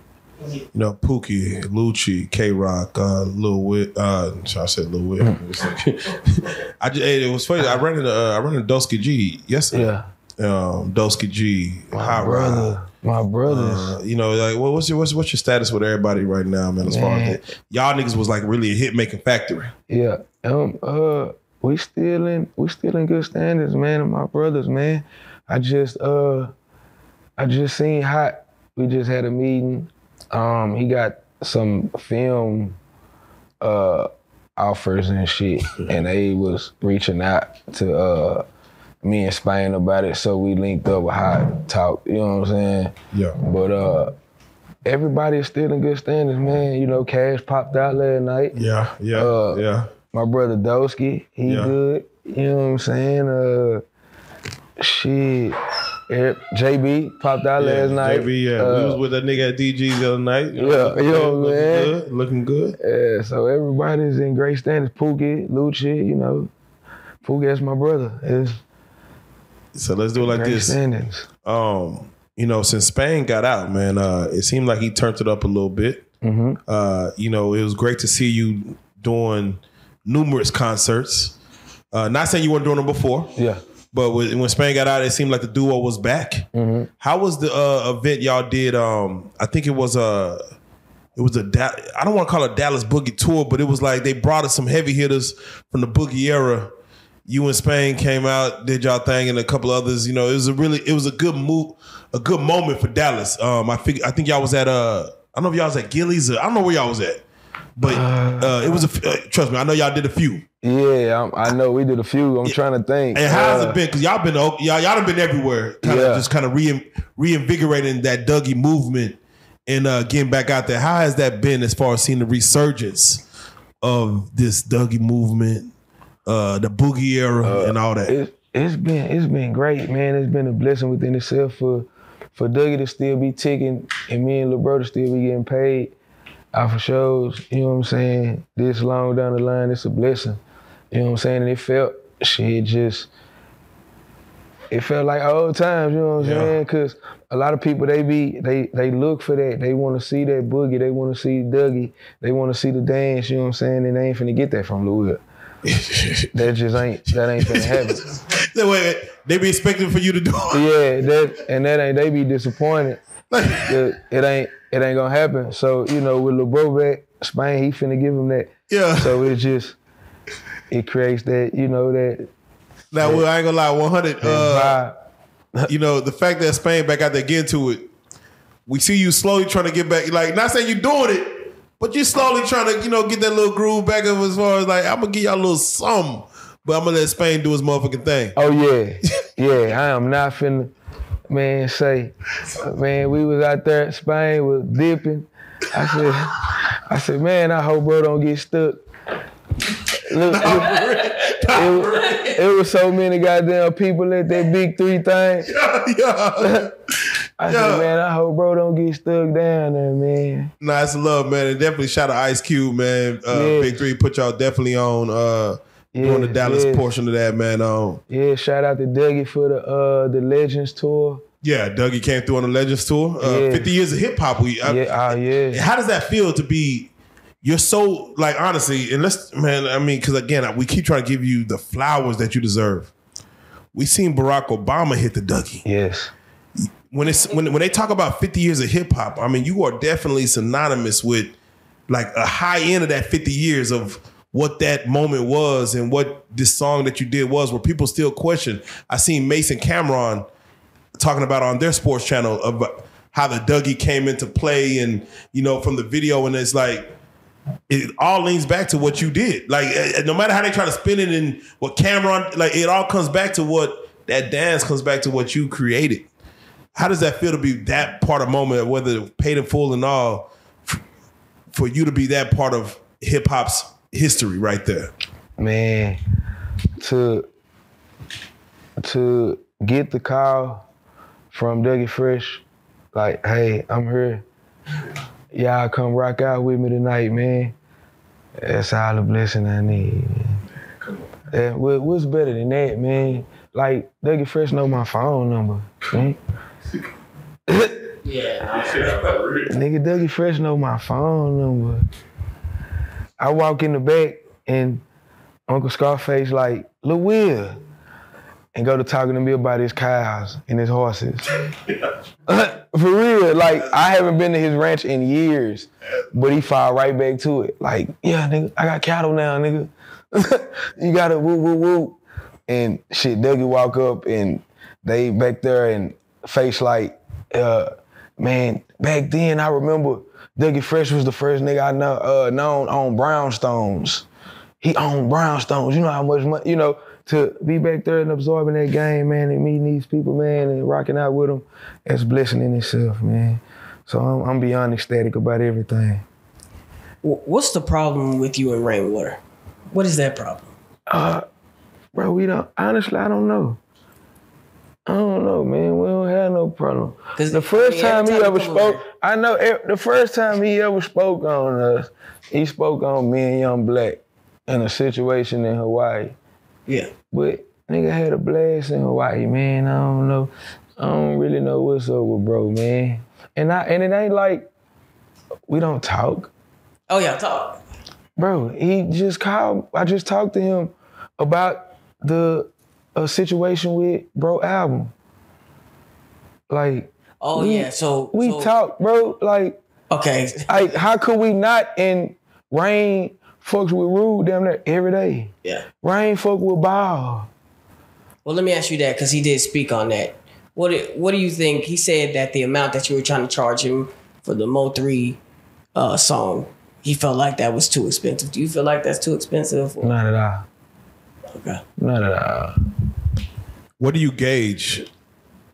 you know, Pookie, Lucci, K Rock, uh, Lil Wit. Uh, I said Lil Wit. I just, hey, it was funny. I ran into uh, I ran into Dosky G yesterday. Yeah. Um, Dosky G, My Hot Rod. brother. My brothers. Uh, you know, like what, what's your what's, what's your status with everybody right now, man? As far as that, y'all niggas was like really a hit making factory. Yeah. Um. Uh. We still in. We still in good standards, man. And my brothers, man. I just. Uh. I just seen hot we just had a meeting. Um, he got some film uh offers and shit, and they was reaching out to uh me and Spain about it. So we linked up with Hot Talk. You know what I'm saying? Yeah. But uh, everybody is still in good standings, man. You know, Cash popped out last night. Yeah. Yeah. Uh, yeah. My brother Dosky, he Yeah. good. You know what I'm saying? Uh, shit. JB popped out Yeah, last night. JB, yeah. Uh, we was with that nigga at DG the other night. Yeah, you know, looking man. Good, looking good. Yeah, so everybody's in great standings. Pookie, Lucci, you know. Pookie, that's my brother. It's So let's do it like great this. standings. Um, you know, since Spain got out, man, uh, it seemed like he turned it up a little bit. Mm-hmm. Uh, you know, it was great to see you doing numerous concerts. Uh, not saying you weren't doing them before, Yeah. but when, when Spain got out, it seemed like the duo was back. How was the uh, event y'all did? Um, I think it was a, it was a, Da- I don't want to call it a Dallas Boogie tour, but it was like they brought us some heavy hitters from the Boogie era. You and Spain came out, did y'all thing, and a couple others. You know, it was a really, it was a good move, a good moment for Dallas. Um, I think, I think y'all was at uh, I don't know if y'all was at Gillies. Or, I don't know where y'all was at, but uh, it was a. Uh, trust me, I know y'all did a few. Yeah, I'm, I know we did a few. I'm trying to think. And how's Uh, it been? Because y'all been y'all y'all done been everywhere, kind of Yeah. just kind of re reinvigorating that Dougie movement and uh, getting back out there. How has that been as far as seeing the resurgence of this Dougie movement, uh, the Boogie era, and all that? It, it's been it's been great, man. It's been a blessing within itself for for Dougie to still be ticking and me and LeBro to still be getting paid off of shows. You know what I'm saying? This long down the line, it's a blessing. You know what I'm saying? And it felt shit just it felt like old times, you know what I'm Yeah. saying? Cause a lot of people they be they they look for that. They want to see that boogie. They want to see Dougie. They want to see the dance. You know what I'm saying? And they ain't finna get that from Louis. that just ain't that ain't gonna happen. Wait, wait, they be expecting for you to do it. Yeah, that and that ain't they be disappointed. that it ain't it ain't gonna happen. So you know, with LeBron back, Spain, he finna give him that. Yeah. So it just it creates that you know that, Now, well, I ain't gonna lie, one hundred. Uh, you know, the fact that Spain back out there getting to it, we see you slowly trying to get back. Like, not saying you're doing it, but you're slowly trying to, you know, get that little groove back up as far as like, I'm gonna give y'all a little something, but I'm gonna let Spain do his motherfucking thing. Oh yeah, yeah. I am not finna, man. Say, man, we was out there. Spain was dipping. I said, I said, man, I hope bro don't get stuck. Look, it, was, it was so many goddamn people at that big three thing. yeah. I Yeah. said, man, I hope bro don't get stuck down there, man. Nice love, man. And definitely shout out Ice Cube, man. Uh, Yeah. Big Three put y'all definitely on uh, doing the Dallas yes. portion of that, man. Um, Yeah, shout out to Dougie for the uh the Legends tour. yeah, Dougie came through on the Legends tour. Uh, Yeah. 50 years of hip hop. We I- Yeah, oh yeah. How does that feel to be? You're so like honestly, and let's man. I mean, because again, we keep trying to give you the flowers that you deserve. We seen Barack Obama hit the Dougie Yes. When it's when when they talk about 50 years of hip hop. I mean, you are definitely synonymous with like a high end of that 50 years of what that moment was and what this song that you did was. Where people still question. I seen Mase and Cam'ron talking about on their sports channel about how the Dougie came into play and you know from the video and it's like it all leans back to what you did. Like eh, no matter how they try to spin it and what Cam'ron like it all comes back to what that dance comes back to what you created. How does that feel to be that part of moment, whether paid in full and all, for you to be that part of hip hop's history right there? man, to to get the call from Dougie Fresh, like, hey, I'm here. Y'all come rock out with me tonight, man. That's all the blessing I need. What, what's better than that, man? Like Dougie Fresh know my phone number, man. Yeah. Nigga, Dougie Fresh know my phone number. I walk in the back and Uncle Scarface like, look Will. And go to talking to me about his cows and his horses. For real, like I haven't been to his ranch in years, but he fall right back to it. Like, yeah, nigga, I got cattle now, nigga. you gotta woo woo woo. And shit, Dougie walk up and they back there and face like, uh, man, back then I remember Dougie Fresh was the first nigga I know uh, known on Brownstones. He owned Brownstones. You know how much money, you know, to be back there and absorbing that game, man, and meeting these people, man, and rocking out with them, that's blessing in itself, man. So I'm, I'm beyond ecstatic about everything. What's the problem with you and Rainwater? What is that problem? Uh, Bro, we don't, honestly, I don't know. I don't know, man. We don't have no problem. The first I mean, time he ever spoke, over- I know e- the first time he ever spoke on us, he spoke on me and Young Black in a situation in Hawaii. Yeah. But nigga had a blast in Hawaii, man. I don't know. I don't really know what's up with bro, man. And I and it ain't like we don't talk. Oh yeah, talk. Bro, he just called. I just talked to him about the a situation with bro album. Like Oh We- yeah. So we so, talk, bro. Like, Okay. like how could we not? And Rain fucks with Rude damn near every day. Yeah. Rain fuck with Ball. Well, let me ask you that because he did speak on that. What do- What do you think? He said that the amount that you were trying to charge him for the Mo three uh, song, he felt like that was too expensive. Do you feel like that's too expensive? Or- Not at all. Okay. Not at all. What do you gauge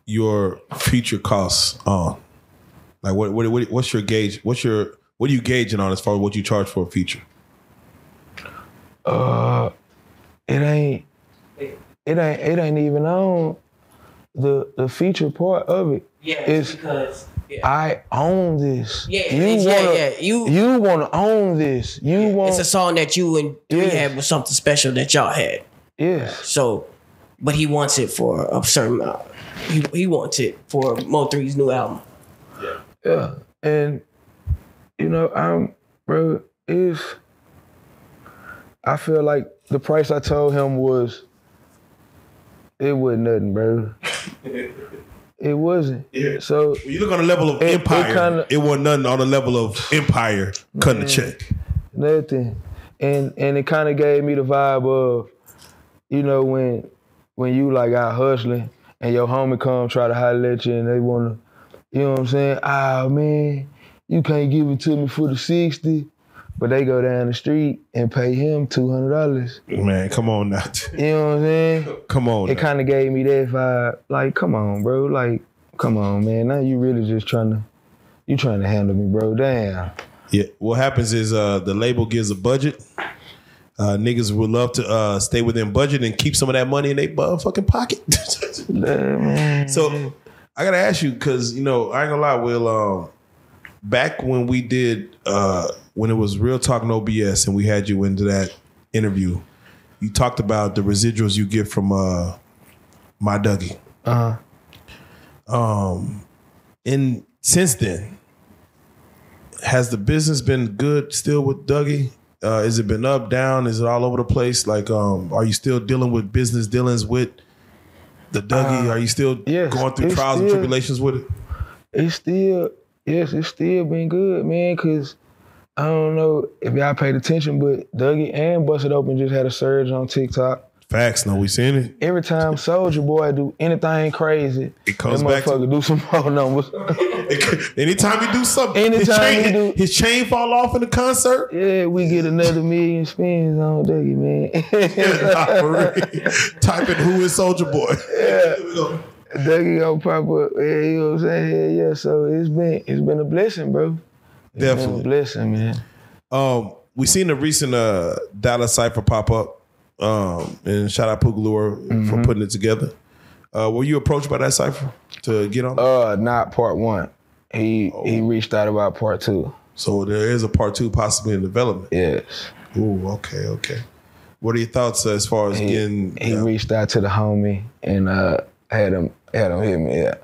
your future costs on? Like what, what, what what's your gauge? What's your what are you gauging on as far as what you charge for a feature? Uh, it ain't. It ain't. It ain't even on the the feature part of it. Yeah, It's- because yeah. I own this. Yeah, you yeah, wanna, yeah, you- you want to own this. You want. it's a song that you and Yeah. had was something special that y'all had. yes. So, but he wants it for a certain amount. He, he wants it for Mo 3's new album. Yeah, Yeah, and you know, I'm bro. Is I feel like the price I told him was it wasn't nothing, bro. it wasn't. Yeah. So When you look on the level of It- it empire, it, kinda- wasn't nothing on the level of empire cutting the check. nothing, and and it kind of gave me the vibe of, you know, when when you like out hustling and your homie come try to holler at you and they wanna, you know what I'm saying? Ah man, you can't give it to me for the sixty, but they go down the street and pay him two hundred dollars. Man, come on now. You know what I'm saying? Come on. It kind of gave me that vibe. Like, come on, bro. Like, come on, man. Now you really just trying to, you trying to handle me, bro. Damn. Yeah. What happens is uh the label gives a budget. Uh, niggas would love to uh, stay within budget and keep some of that money in their motherfucking pocket. Man. so I gotta ask you because you know I ain't gonna lie, Will. Um, back when we did uh, when it was Real Talk No BS and we had you into that interview, you talked about the residuals you get from uh, my Dougie. Uh-huh. And since then, has the business been good still with Dougie? Uh, has it been up, down? Is it all over the place? Like, um, are you still dealing with business dealings with the Dougie? are you still Uh, yes, going through trials and tribulations with it? it's still yes, it's still been good, man. Cause I don't know if y'all paid attention, but Dougie and Busted Open just had a surge on TikTok. Facts, no, we seen it. Every time Soldier Boy do anything crazy, It comes that back to- motherfucker do some more numbers. Anytime he do something, his chain, do- his chain fall off in the concert. yeah, we get another million spins on Dougie, man. Type in who is Soldier Boy. Dougie gonna pop up. Yeah, you know what I'm saying? Yeah, yeah. So it's been it's been a blessing, bro. It's been a Definitely. blessing, man. Um, we seen a recent uh Dallas cipher pop up. Um, and shout out Pugalure Mm-hmm. for putting it together. Uh, were you approached by that cipher to get on? Uh, not part one. He he reached out about part two. so there is a part two possibly in development. Yes. Ooh, okay, okay. What are your thoughts as far as he, getting? he uh, reached out to the homie and uh, had him had him hit me. Yeah,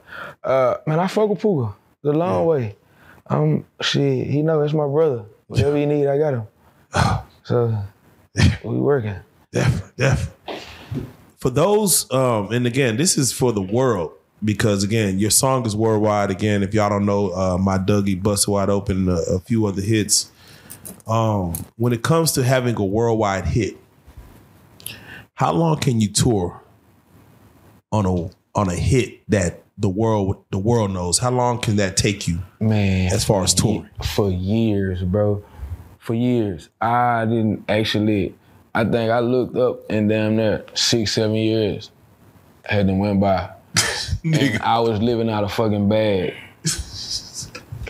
uh, man, I fuck with Puga the long way. Um, shit, he know it's my brother. Whatever you need, I got him. So we working. Definitely, definitely. For those, um, and again, this is for the world because again, your song is worldwide. Again, if y'all don't know, uh, my Dougie Bust Wide Open, a, a few other hits. Um, when it comes to having a worldwide hit, how long can you tour on a on a hit that the world the world knows? How long can that take you Man, as far as touring? for years, bro. For years, I didn't actually. I think I looked up and damn near six, seven years had them went by, and I was living out a fucking bag.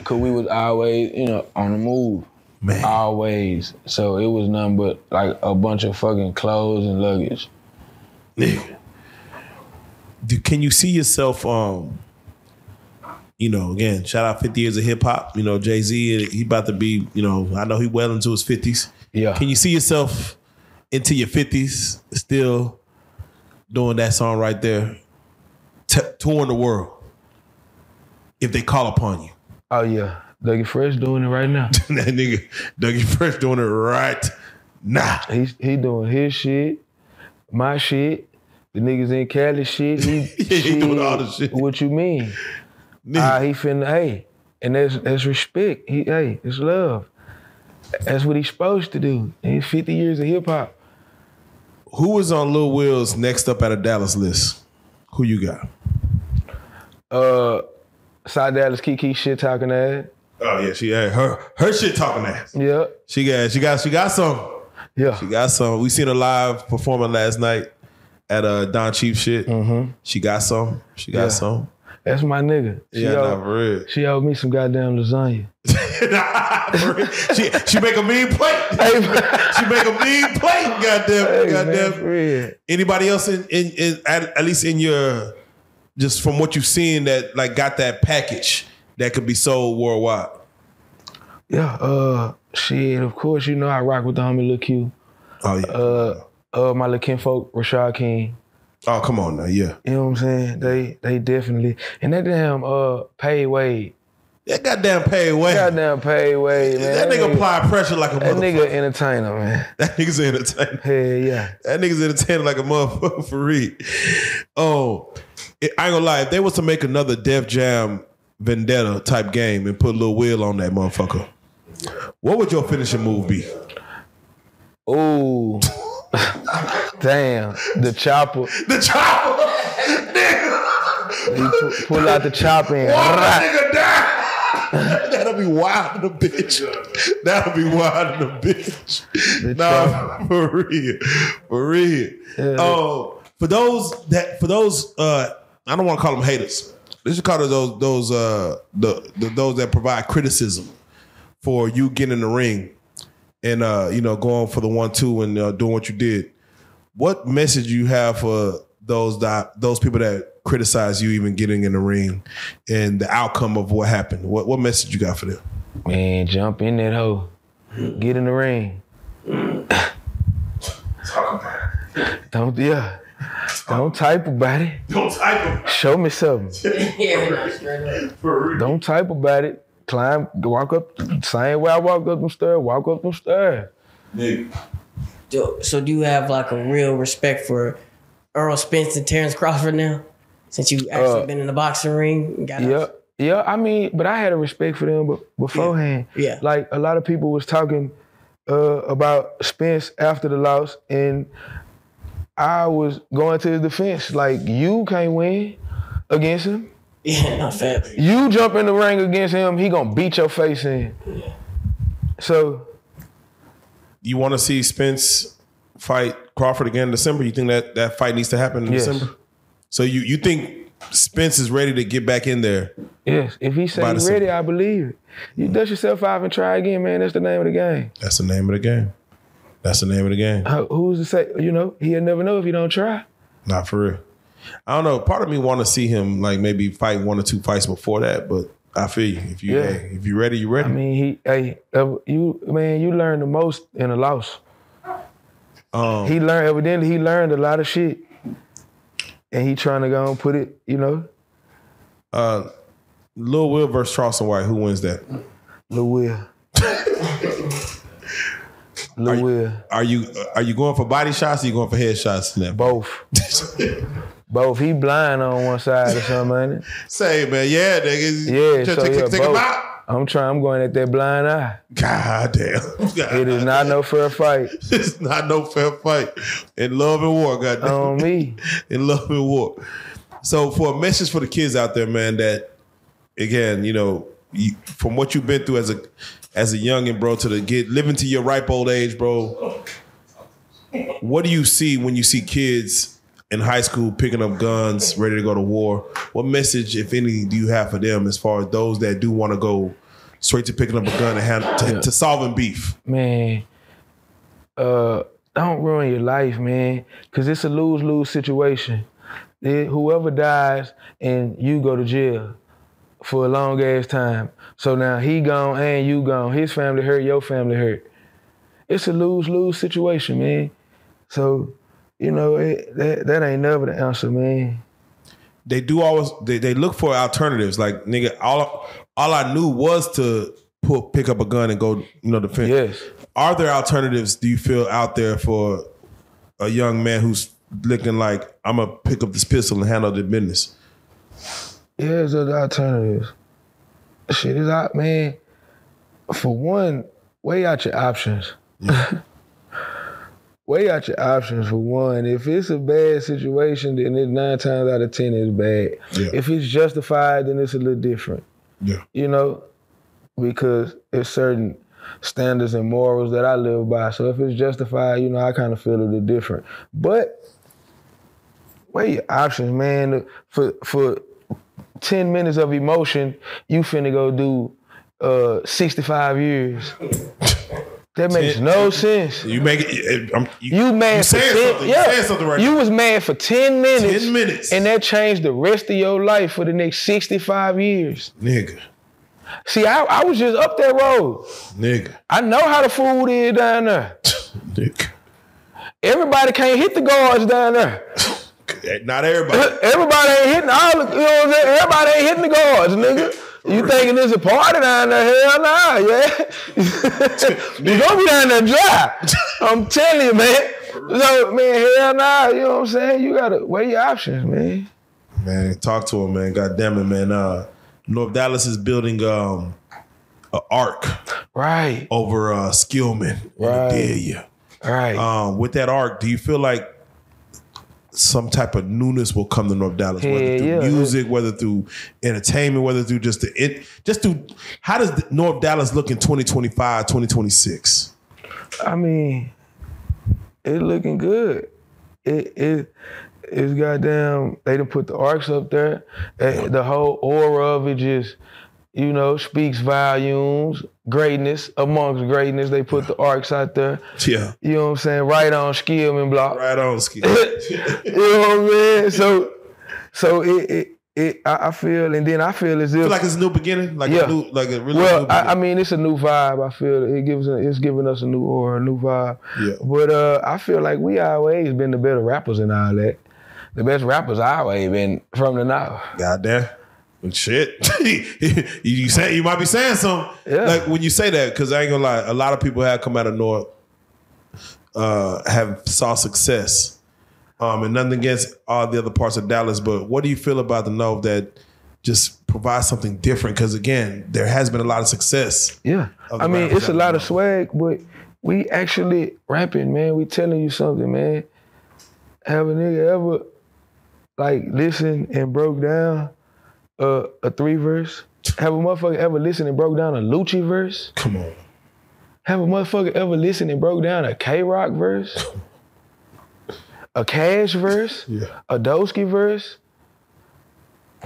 Cause we was always, you know, on the move, Man. always. So it was nothing but like a bunch of fucking clothes and luggage. Nigga. Do, can you see yourself um you know, again, shout out 50 years of hip hop. You know, Jay Z, he about to be, you know, I know he well into his 50s. Yeah. Can you see yourself into your 50s still doing that song right there, T- touring the world if they call upon you? Oh yeah, Dougie Fresh doing it right now. that nigga, Dougie Fresh doing it right now. He's he doing his shit, my shit, the niggas in Cali shit. He, Yeah, he doing all the shit. What you mean? Nigga, Ah, he finna hey, and that's that's respect. He hey, it's love. That's what he's supposed to do. And he's 50 years of hip hop. who was on Lil Wil's next up at a Dallas list? Who you got? Uh, Side Dallas Keke shit talking ass. Oh yeah, she had her her shit talking ass. Yeah, She got she got she got some. yeah. She got some. We seen her live performing last night at uh Don Chief shit. She got some. She got Yeah. some. That's my nigga. She Yeah, owe, nah, for real. she owed me some goddamn lasagna. Real. she she make a mean plate. she make a mean plate. Goddamn, Hey, goddamn. real. Anybody else in in, in at, at least in your just from what you've seen that like got that package that could be sold worldwide. Yeah, uh, shit. Of course, you know I rock with the homie Lil Q. Oh yeah. Uh, uh, my little kinfolk Rashad King. oh come on now, yeah. You know what I'm saying? They they definitely and that damn uh pay Wade. That goddamn pay away. Goddamn pay Wade, man. that nigga apply pressure like a That motherfucker. nigga entertainer, man. That nigga's entertaining. Hell yeah. That nigga's entertaining like a motherfucker for real. Oh, I ain't gonna lie. If they was to make another Def Jam Vendetta type game and put a little wheel on that motherfucker, what would your finishing move be? Ooh. Damn. The chopper. The chopper. He pu- pull out the chopper and Walk rah. that nigga down. That'll be wild in a bitch. That'll be wild in a bitch. Nah, for real, for real. Oh, for those that for those uh, I don't want to call them haters. Let's just call it those those uh the, the those that provide criticism for you getting in the ring and uh you know going for the one two and uh, doing what you did. What message you have for those that those people that criticize you even getting in the ring and the outcome of what happened? What what message you got for them? Man, jump in that hole, Get in the ring. Talk about it. Don't yeah. Don't type about it. Don't type them. Show me something. yeah, no, straight up. Don't type about it. Climb, walk up, same way I walk up them stairs, walk up them stairs. Do- So do you have like a real respect for Errol Spence and Terrence Crawford now? Since you actually Uh, been in the boxing ring and got Yeah, out? yeah. I mean, but I had a respect for them be- beforehand. Yeah. Like a lot of people was talking uh, about Spence after the loss, and I was going to his defense. Like you can't win against him. Yeah, not fat. You jump in the ring against him, he gonna beat your face in. So You want to see Spence fight Crawford again in December? You think that that fight needs to happen in Yes. December? So you you think Spence is ready to get back in there? yes, if he By say he's ready, I believe it. You dust yourself off and try again, man. That's the name of the game. That's the name of the game. That's the name of the game. Uh, who's to say? You know, he'll never know if he don't try. Not for real. I don't know. Part of me want to see him like maybe fight one or two fights before that, but I feel you. If you Yeah. hey, if you ready, you ready. I mean, he, hey, uh, you, man, you learn the most in a loss. um, He learned, evidently, he learned a lot of shit, and he trying to go and put it, you know, uh, Lil Wil versus Charleston White. Who wins that? Lil Wil. Lil Wil, Are you are you going for body shots? or you going for head shots? Now? both, both. He blind on one side or something, ain't it? Say man, yeah, nigga. Yeah, so take, yeah, take both. I'm trying. I'm going at that blind eye. God damn. It is not no fair fight It's not no fair fight in love and war. God damn. on me. in love and war. So for a message for the kids out there, man, that again, you know, you, from what you've been through as a as a youngin, bro, to the get living to your ripe old age, bro. What do you see when you see kids in high school picking up guns, ready to go to war? What message, if any, do you have for them as far as those that do want to go straight to picking up a gun and hand, to, to solving beef? man, uh, don't ruin your life, man, because it's a lose lose situation. It- whoever dies and you go to jail for a long ass time. So now he gone and you gone. His family hurt, your family hurt. It's a lose lose situation, man. So, you know, it, that that ain't never the answer, man. they do always they, they look for alternatives. Like nigga, all all I knew was to put pick up a gun and go, you know, defend. Yes. Are there alternatives? Do you feel out there for a young man who's looking like I'm gonna pick up this pistol and handle the business? Yeah, there's alternatives. Shit is out, man. For one, weigh out your options. weigh out your options for one. If it's a bad situation, then it nine times out of ten is bad. Yeah. If it's justified, then it's a little different. Yeah. You know, because it's certain standards and morals that I live by. So if it's justified, you know, I kind of feel a little different. But weigh your options, man. For for 10 minutes of emotion, you finna go do uh 65 years. That makes Ten- no sense. You make it. I'm, you, You mad You for saying 10, something. You yeah. saying something right You now. was mad for 10 minutes. 10 minutes. And that changed the rest of your life for the next 65 years. nigga, See, I, I was just up that road. nigga, I know how the food is down there. nigga. Everybody can't hit the guards down there. Not everybody. Everybody ain't hitting all the, you know what I'm saying? Everybody ain't hitting the guards, nigga. You thinking there's a party down there? Hell nah, yeah. you gonna be down there dry. I'm telling you, man. So, man, hell nah, you know what I'm saying? You gotta weigh your options, man. Man, talk to him, man. God damn it, man. Uh, North Dallas is building um a arc Right, over uh Skillman Right. right. Um, with that arc, do you feel like some type of newness will come to North Dallas, whether Hell through yeah. music, whether through entertainment, whether through just the it, just through how does North Dallas look in 2025, 2026? I mean, it looking good. It it it's goddamn. They done put the arcs up there. The whole aura of it just, you know, speaks volumes. Greatness amongst greatness. They put the arcs out there. Yeah. You know what I'm saying? Right on Skillman block. Right on, Skill. you know what I mean? So, so it it. it I, I feel, and then I feel as if feel like it's a new beginning, like Yeah. a new, like a really well, new I, I mean, it's a new vibe. I feel it gives it's giving us a new aura, a new vibe. Yeah. But uh, I feel like we always been the better rappers and all that. The best rappers I always been from the north. Goddamn. Shit, you, say you might be saying something. Yeah. Like when you say that, because I ain't gonna lie, a lot of people have come out of North, uh, have saw success, um, and nothing against all the other parts of Dallas. But what do you feel about the North that just provides something different? Because again, there has been a lot of success. Yeah. Of I mean, it's a lot of swag, but we actually rapping, man. We telling you something, man. Have a nigga ever like listen and broke down uh, a three verse? Have a motherfucker ever listened and broke down a Lucci verse? Come on, Have a motherfucker ever listened and broke down a K Rock verse? A Cash verse? yeah, A Dosky verse?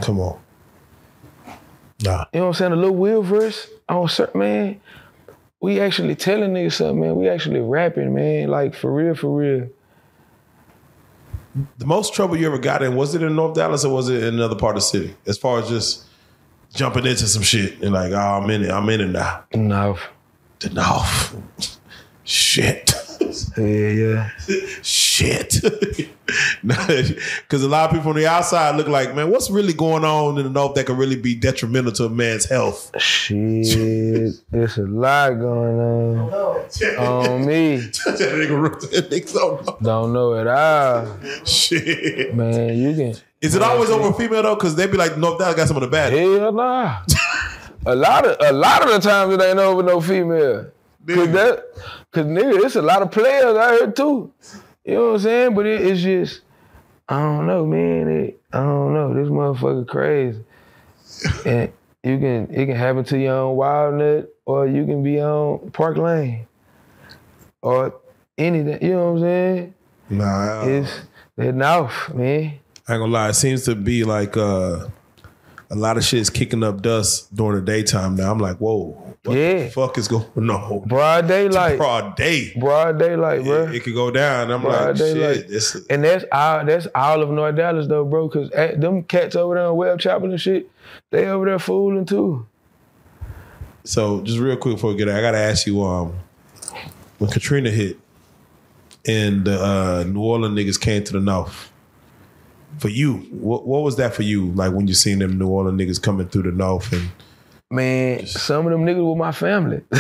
come on. Nah, You know what I'm saying? A Lil Wil verse on certain man. We actually telling niggas something, man. We actually rapping, man. Like for real, for real. The most trouble you ever got in was it in North Dallas or was it in another part of the city? As far as just jumping into some shit and like, oh, I'm in it, I'm in it now. No. The North. Shit. Yeah, yeah. Shit. Because a lot of people on the outside look like, man, what's really going on in the North that could really be detrimental to a man's health? Shit. There's a lot going on. On me. that nigga, wrote- that nigga don't know. At all. Shit. Man, you can. Is it always over female though? Because they'd be like, North Dallas got some of the bad. Hell nah. a lot of a lot of the times it ain't over no female. Cause that, cause nigga, it's a lot of players out here too. You know what I'm saying? But it, it's just, I don't know, man. It, I don't know. This motherfucker crazy. and you can it can happen to you on Walnut or you can be on Park Lane. Or anything, you know what I'm saying? Nah, It's north, man. I ain't gonna lie. It seems to be like uh, a lot of shit is kicking up dust during the daytime now. I'm like, whoa, what Yeah. the fuck is going on? Broad daylight. Broad day. Broad daylight, bro. It, it could go down. I'm Broad like, daylight. shit. This, And that's all that's all of North Dallas though, bro. Cause them cats over there on Webb Chapel and shit, they over there fooling too. so just real quick before we get out, I gotta ask you, um, when Katrina hit and the uh, New Orleans niggas came to the north. For you, what what was that for you? Like when you seen them New Orleans niggas coming through the north and Man, some of them niggas were my family.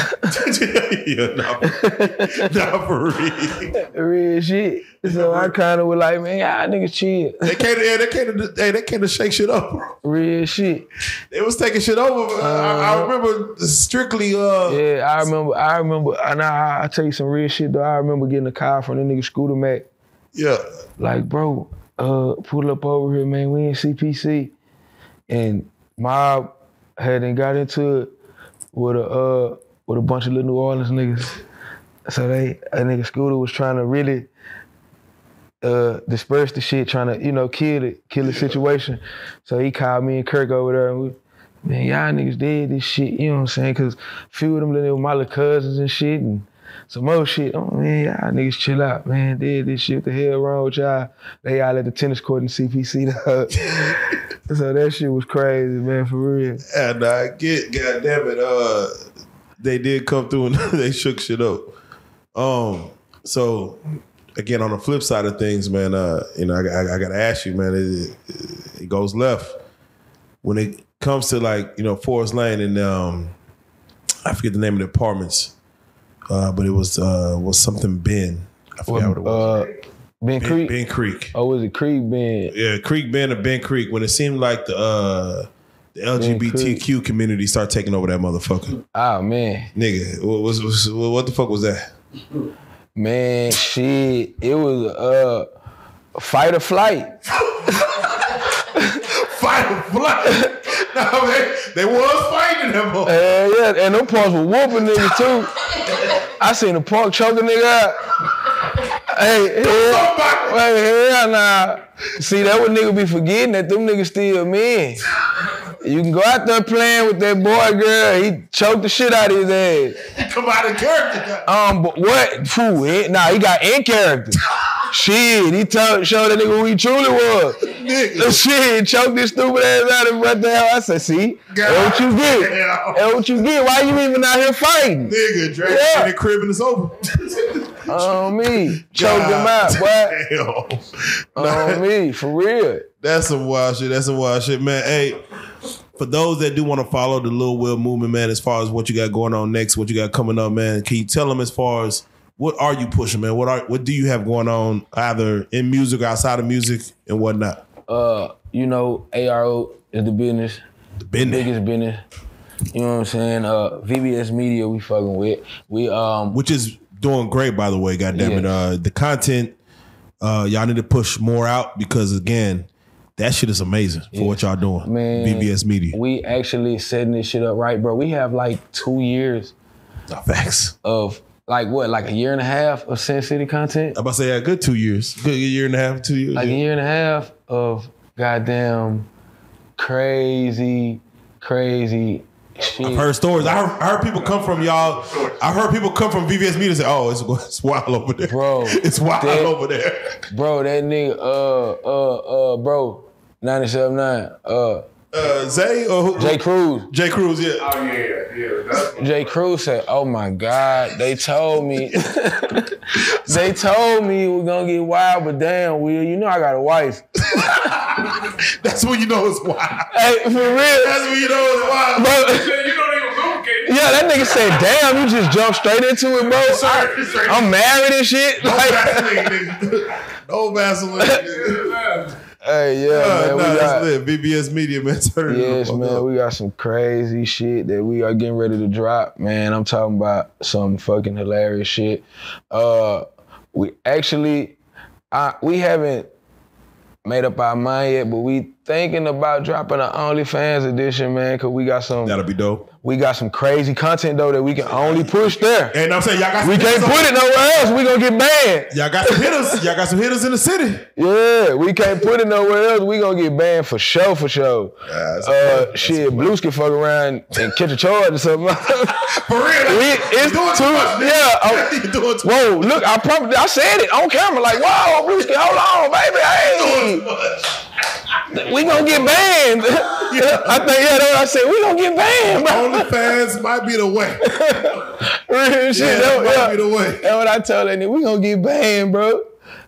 yeah, nah, nah, for real. Real shit. So I kind of was like, man, y'all niggas chill. They came, to, yeah, they came to, hey, they came to shake shit up, bro. Real shit. They was taking shit over. I, I remember strictly. Uh, Uh-huh. Yeah, I remember. I remember. And I, I tell you some real shit though. I remember getting a call from the nigga Scooter Mac. yeah, like, bro, uh, pull up over here, man. We in CPC. And Mob hadn't got into it with a uh with a bunch of little New Orleans niggas. So they a nigga Scooter was trying to really uh disperse the shit, trying to, you know, kill it, kill the situation. So he called me and Kirk over there and we Man, y'all niggas did this shit, you know what I'm saying? Cause a few of them little my little cousins and shit and some more shit. Oh man, y'all niggas chill out, man. Did this shit. What the hell wrong with y'all? They all at the tennis court in CPC. so that shit was crazy, man, for real. and I get, god damn it, uh, they did come through and they shook shit up. Um, so again, on the flip side of things, man, uh, you know, I, I, I gotta ask you, man, it, it goes left when it comes to like you know Forest Lane and um, I forget the name of the apartments, uh, but it was uh was something Ben. I forgot what it was. Uh, Ben, Ben, Creek. Ben Creek. Oh, was it Creek Ben? Yeah, Creek Ben or Ben Creek. When it seemed like the uh, the LGBTQ community started taking over that motherfucker, Oh man, nigga, what was, was what the fuck was that? man, shit. It was uh, fight or flight. Fight or flight? no, man, they was fighting them. Hell yeah, and them punks were whooping niggas too. I seen the punk choke a nigga out. Hey, hell, hey, hell nah. See, that what nigga be forgetting that them niggas still men. You can go out there playing with that boy, girl. He choked the shit out of his ass. He come out of character. Um, but what? He, nah, he got in character. Shit, he told, showed that nigga who he truly was. Nigga. Shit, choked this stupid ass out and what the hell? I said, see, that's what you get. That's what you get. Why you even out here fighting? Nigga, Drake Yeah. in the crib and it's over. On me. Choked him out, boy. Damn. On me, for real. That's some wild shit. That's some wild shit, man. Hey, for those that do want to follow the Lil Wil movement, man, as far as what you got going on next, what you got coming up, man, can you tell them as far as what are you pushing, man? What are what do you have going on either in music, or outside of music, and whatnot? Uh, you know, ARO is the business, The business, biggest business. You know what I'm saying? Uh, VBS Media, we fucking with. We um, which is doing great, by the way. God damn it, uh, the content, uh, y'all need to push more out because again, that shit is amazing for what y'all doing, Man, VBS Media. we actually setting this shit up right, bro. We have like two years facts. of like what, like a year and a half of Sin City content. I'm about to say, yeah, good two years, good year and a half, two years. Like a year and a half of goddamn crazy, crazy shit. I've heard stories. I heard, I heard people come from y'all. I heard people come from VVS Media and say, "Oh, it's, it's wild over there, Bro, It's wild that- over there." Bro, that nigga, uh, uh, uh, bro, 97.9, uh, Uh, Zay or who? Jay Cruz. Jay Cruz, yeah. Oh yeah, yeah. Jay Cruz said, "Oh my God, they told me, they told me we're gonna get wild, but damn, Will, you know I got a wife. That's when you know it's wild. Hey, for real, That's when you know it's wild. bro. you don't even lubricate. Yeah, that nigga said, "Damn, you just jumped straight into it, bro. I, I'm married and shit." No Like, Vaseline, nigga. No Vaseline. Hey, yeah, Uh, man, nah, we that's got. lit. VBS Media, man. Turn Yes, man, up. we got some crazy shit that we are getting ready to drop, man. I'm talking about some fucking hilarious shit. Uh, we actually, I, we haven't made up our mind yet, but we thinking about dropping an OnlyFans edition, man, cause we got some That'll be dope. We got some crazy content though that we can only push there. And I'm saying y'all got some We can't put it nowhere else. We gonna get banned. Y'all got some hitters. Y'all got some hitters in the city. Yeah, we can't put it nowhere else. We gonna get banned for sure, for sure. that's uh, shit, Blues can fuck around and catch a charge or something. For real. We- it's doing too- much, yeah, oh, doing too Whoa, look, I probably I said it on camera, like, whoa, Blues can hold on, baby, hey, much. We gonna get banned. Yeah. I think yeah, that's what I said. We gonna get banned, bro. OnlyFans might be the way. Real shit. Yeah, that, that might yeah. be the way. That's what I tell that nigga. We gonna get banned, bro.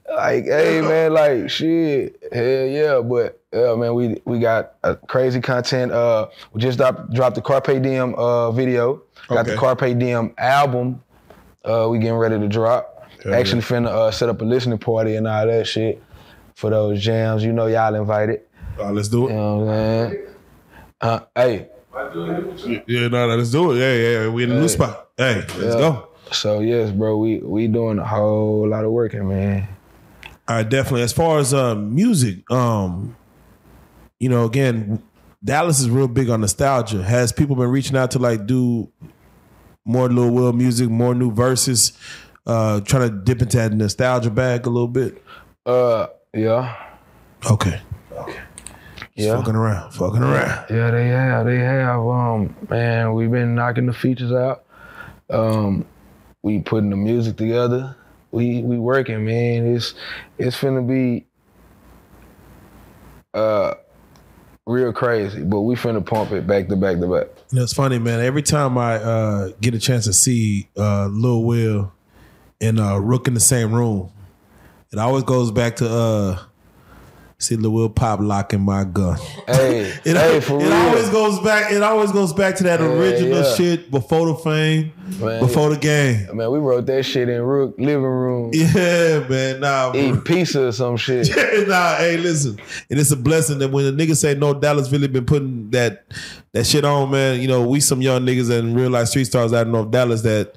Like, hey man, like shit. Hell yeah, but yeah, man, we we got uh, crazy content. Uh, we just dropped dropped the Carpe Diem uh video. Got the Carpe Diem album. Uh, we getting ready to drop. Hell Actually, finna uh, set up a listening party and all that shit for those jams. You know, y'all invited. All right, let's do You it. know what I'm saying? Uh, hey, Yeah, no, no, let's do it. Yeah, yeah, yeah. We in the new spot. Hey, let's Yeah. go. so yes, bro, we we doing a whole lot of working, man. All right, definitely. As far as uh, music, um, you know, again, Dallas is real big on nostalgia. Has people been reaching out to like do more Lil Wil music, more new verses, uh, trying to dip into that nostalgia bag a little bit? Uh, yeah. Okay. Okay. Just Yeah. fucking around, fucking around. Yeah, they have. They have. Um, man, we've been knocking the features out. Um, we putting the music together. We we working, man. It's it's finna be uh real crazy, but we finna pump it back to back to back. You know, it's funny, man. Every time I uh, get a chance to see uh, Lil Wil and uh, Rook in the same room, it always goes back to uh, see Lil Wil pop locking my gun. Hey, It, hey, for it real. always goes back. It always goes back to that Yeah, original yeah. shit before the fame, Man, before the game. Man, we wrote that shit in Rook living room, Yeah, man. Nah, bro. eating pizza or some shit. nah, hey, listen, and it's a blessing that when the niggas say no, Dallas really been putting that that shit on, man. You know, we some young niggas and real life street stars out of North Dallas that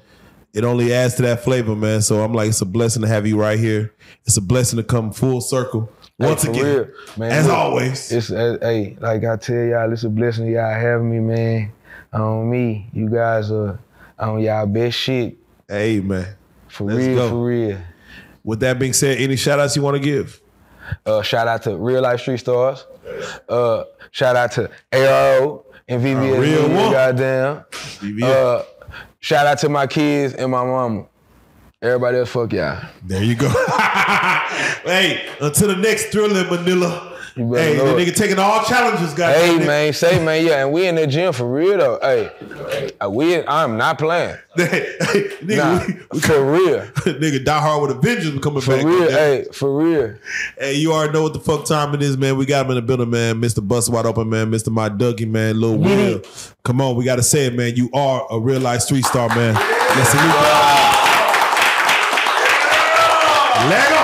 it only adds to that flavor, man. So I'm like, it's a blessing to have you right here. It's a blessing to come full circle once Hey, again, real, man, as look, always. It's uh, hey, like I tell y'all, it's a blessing y'all having me, man. On me, you guys are on y'all best shit Hey, man. for Let's real, go. for real. With that being said, any shout outs you want to give? Uh, shout out to RealLyfe Street Stars. Uh, shout out to ARO and VVS. A real one. Goddamn. VVS. Uh, shout out to my kids and my mama. Everybody else, fuck y'all. There you go. hey, until the next thriller Manila. You better Hey, the know it. nigga taking all challenges, guys. Hey goddamn. man, say man, yeah, and we in the gym for real though. Hey, uh, we, I'm not playing. Hey, nigga, Nah, we, we for real, nigga, Die Hard with a Vengeance coming for back. real. goddamn. Hey, for real. Hey, you already know what the fuck time it is, man. We got him in the building, man. Mr. Bust Wide Open, man. Mr. My Dougie, man. Lil Wil. Come on, we got to say it, man. You are a real life street star, man. Let's salute you. Leg up.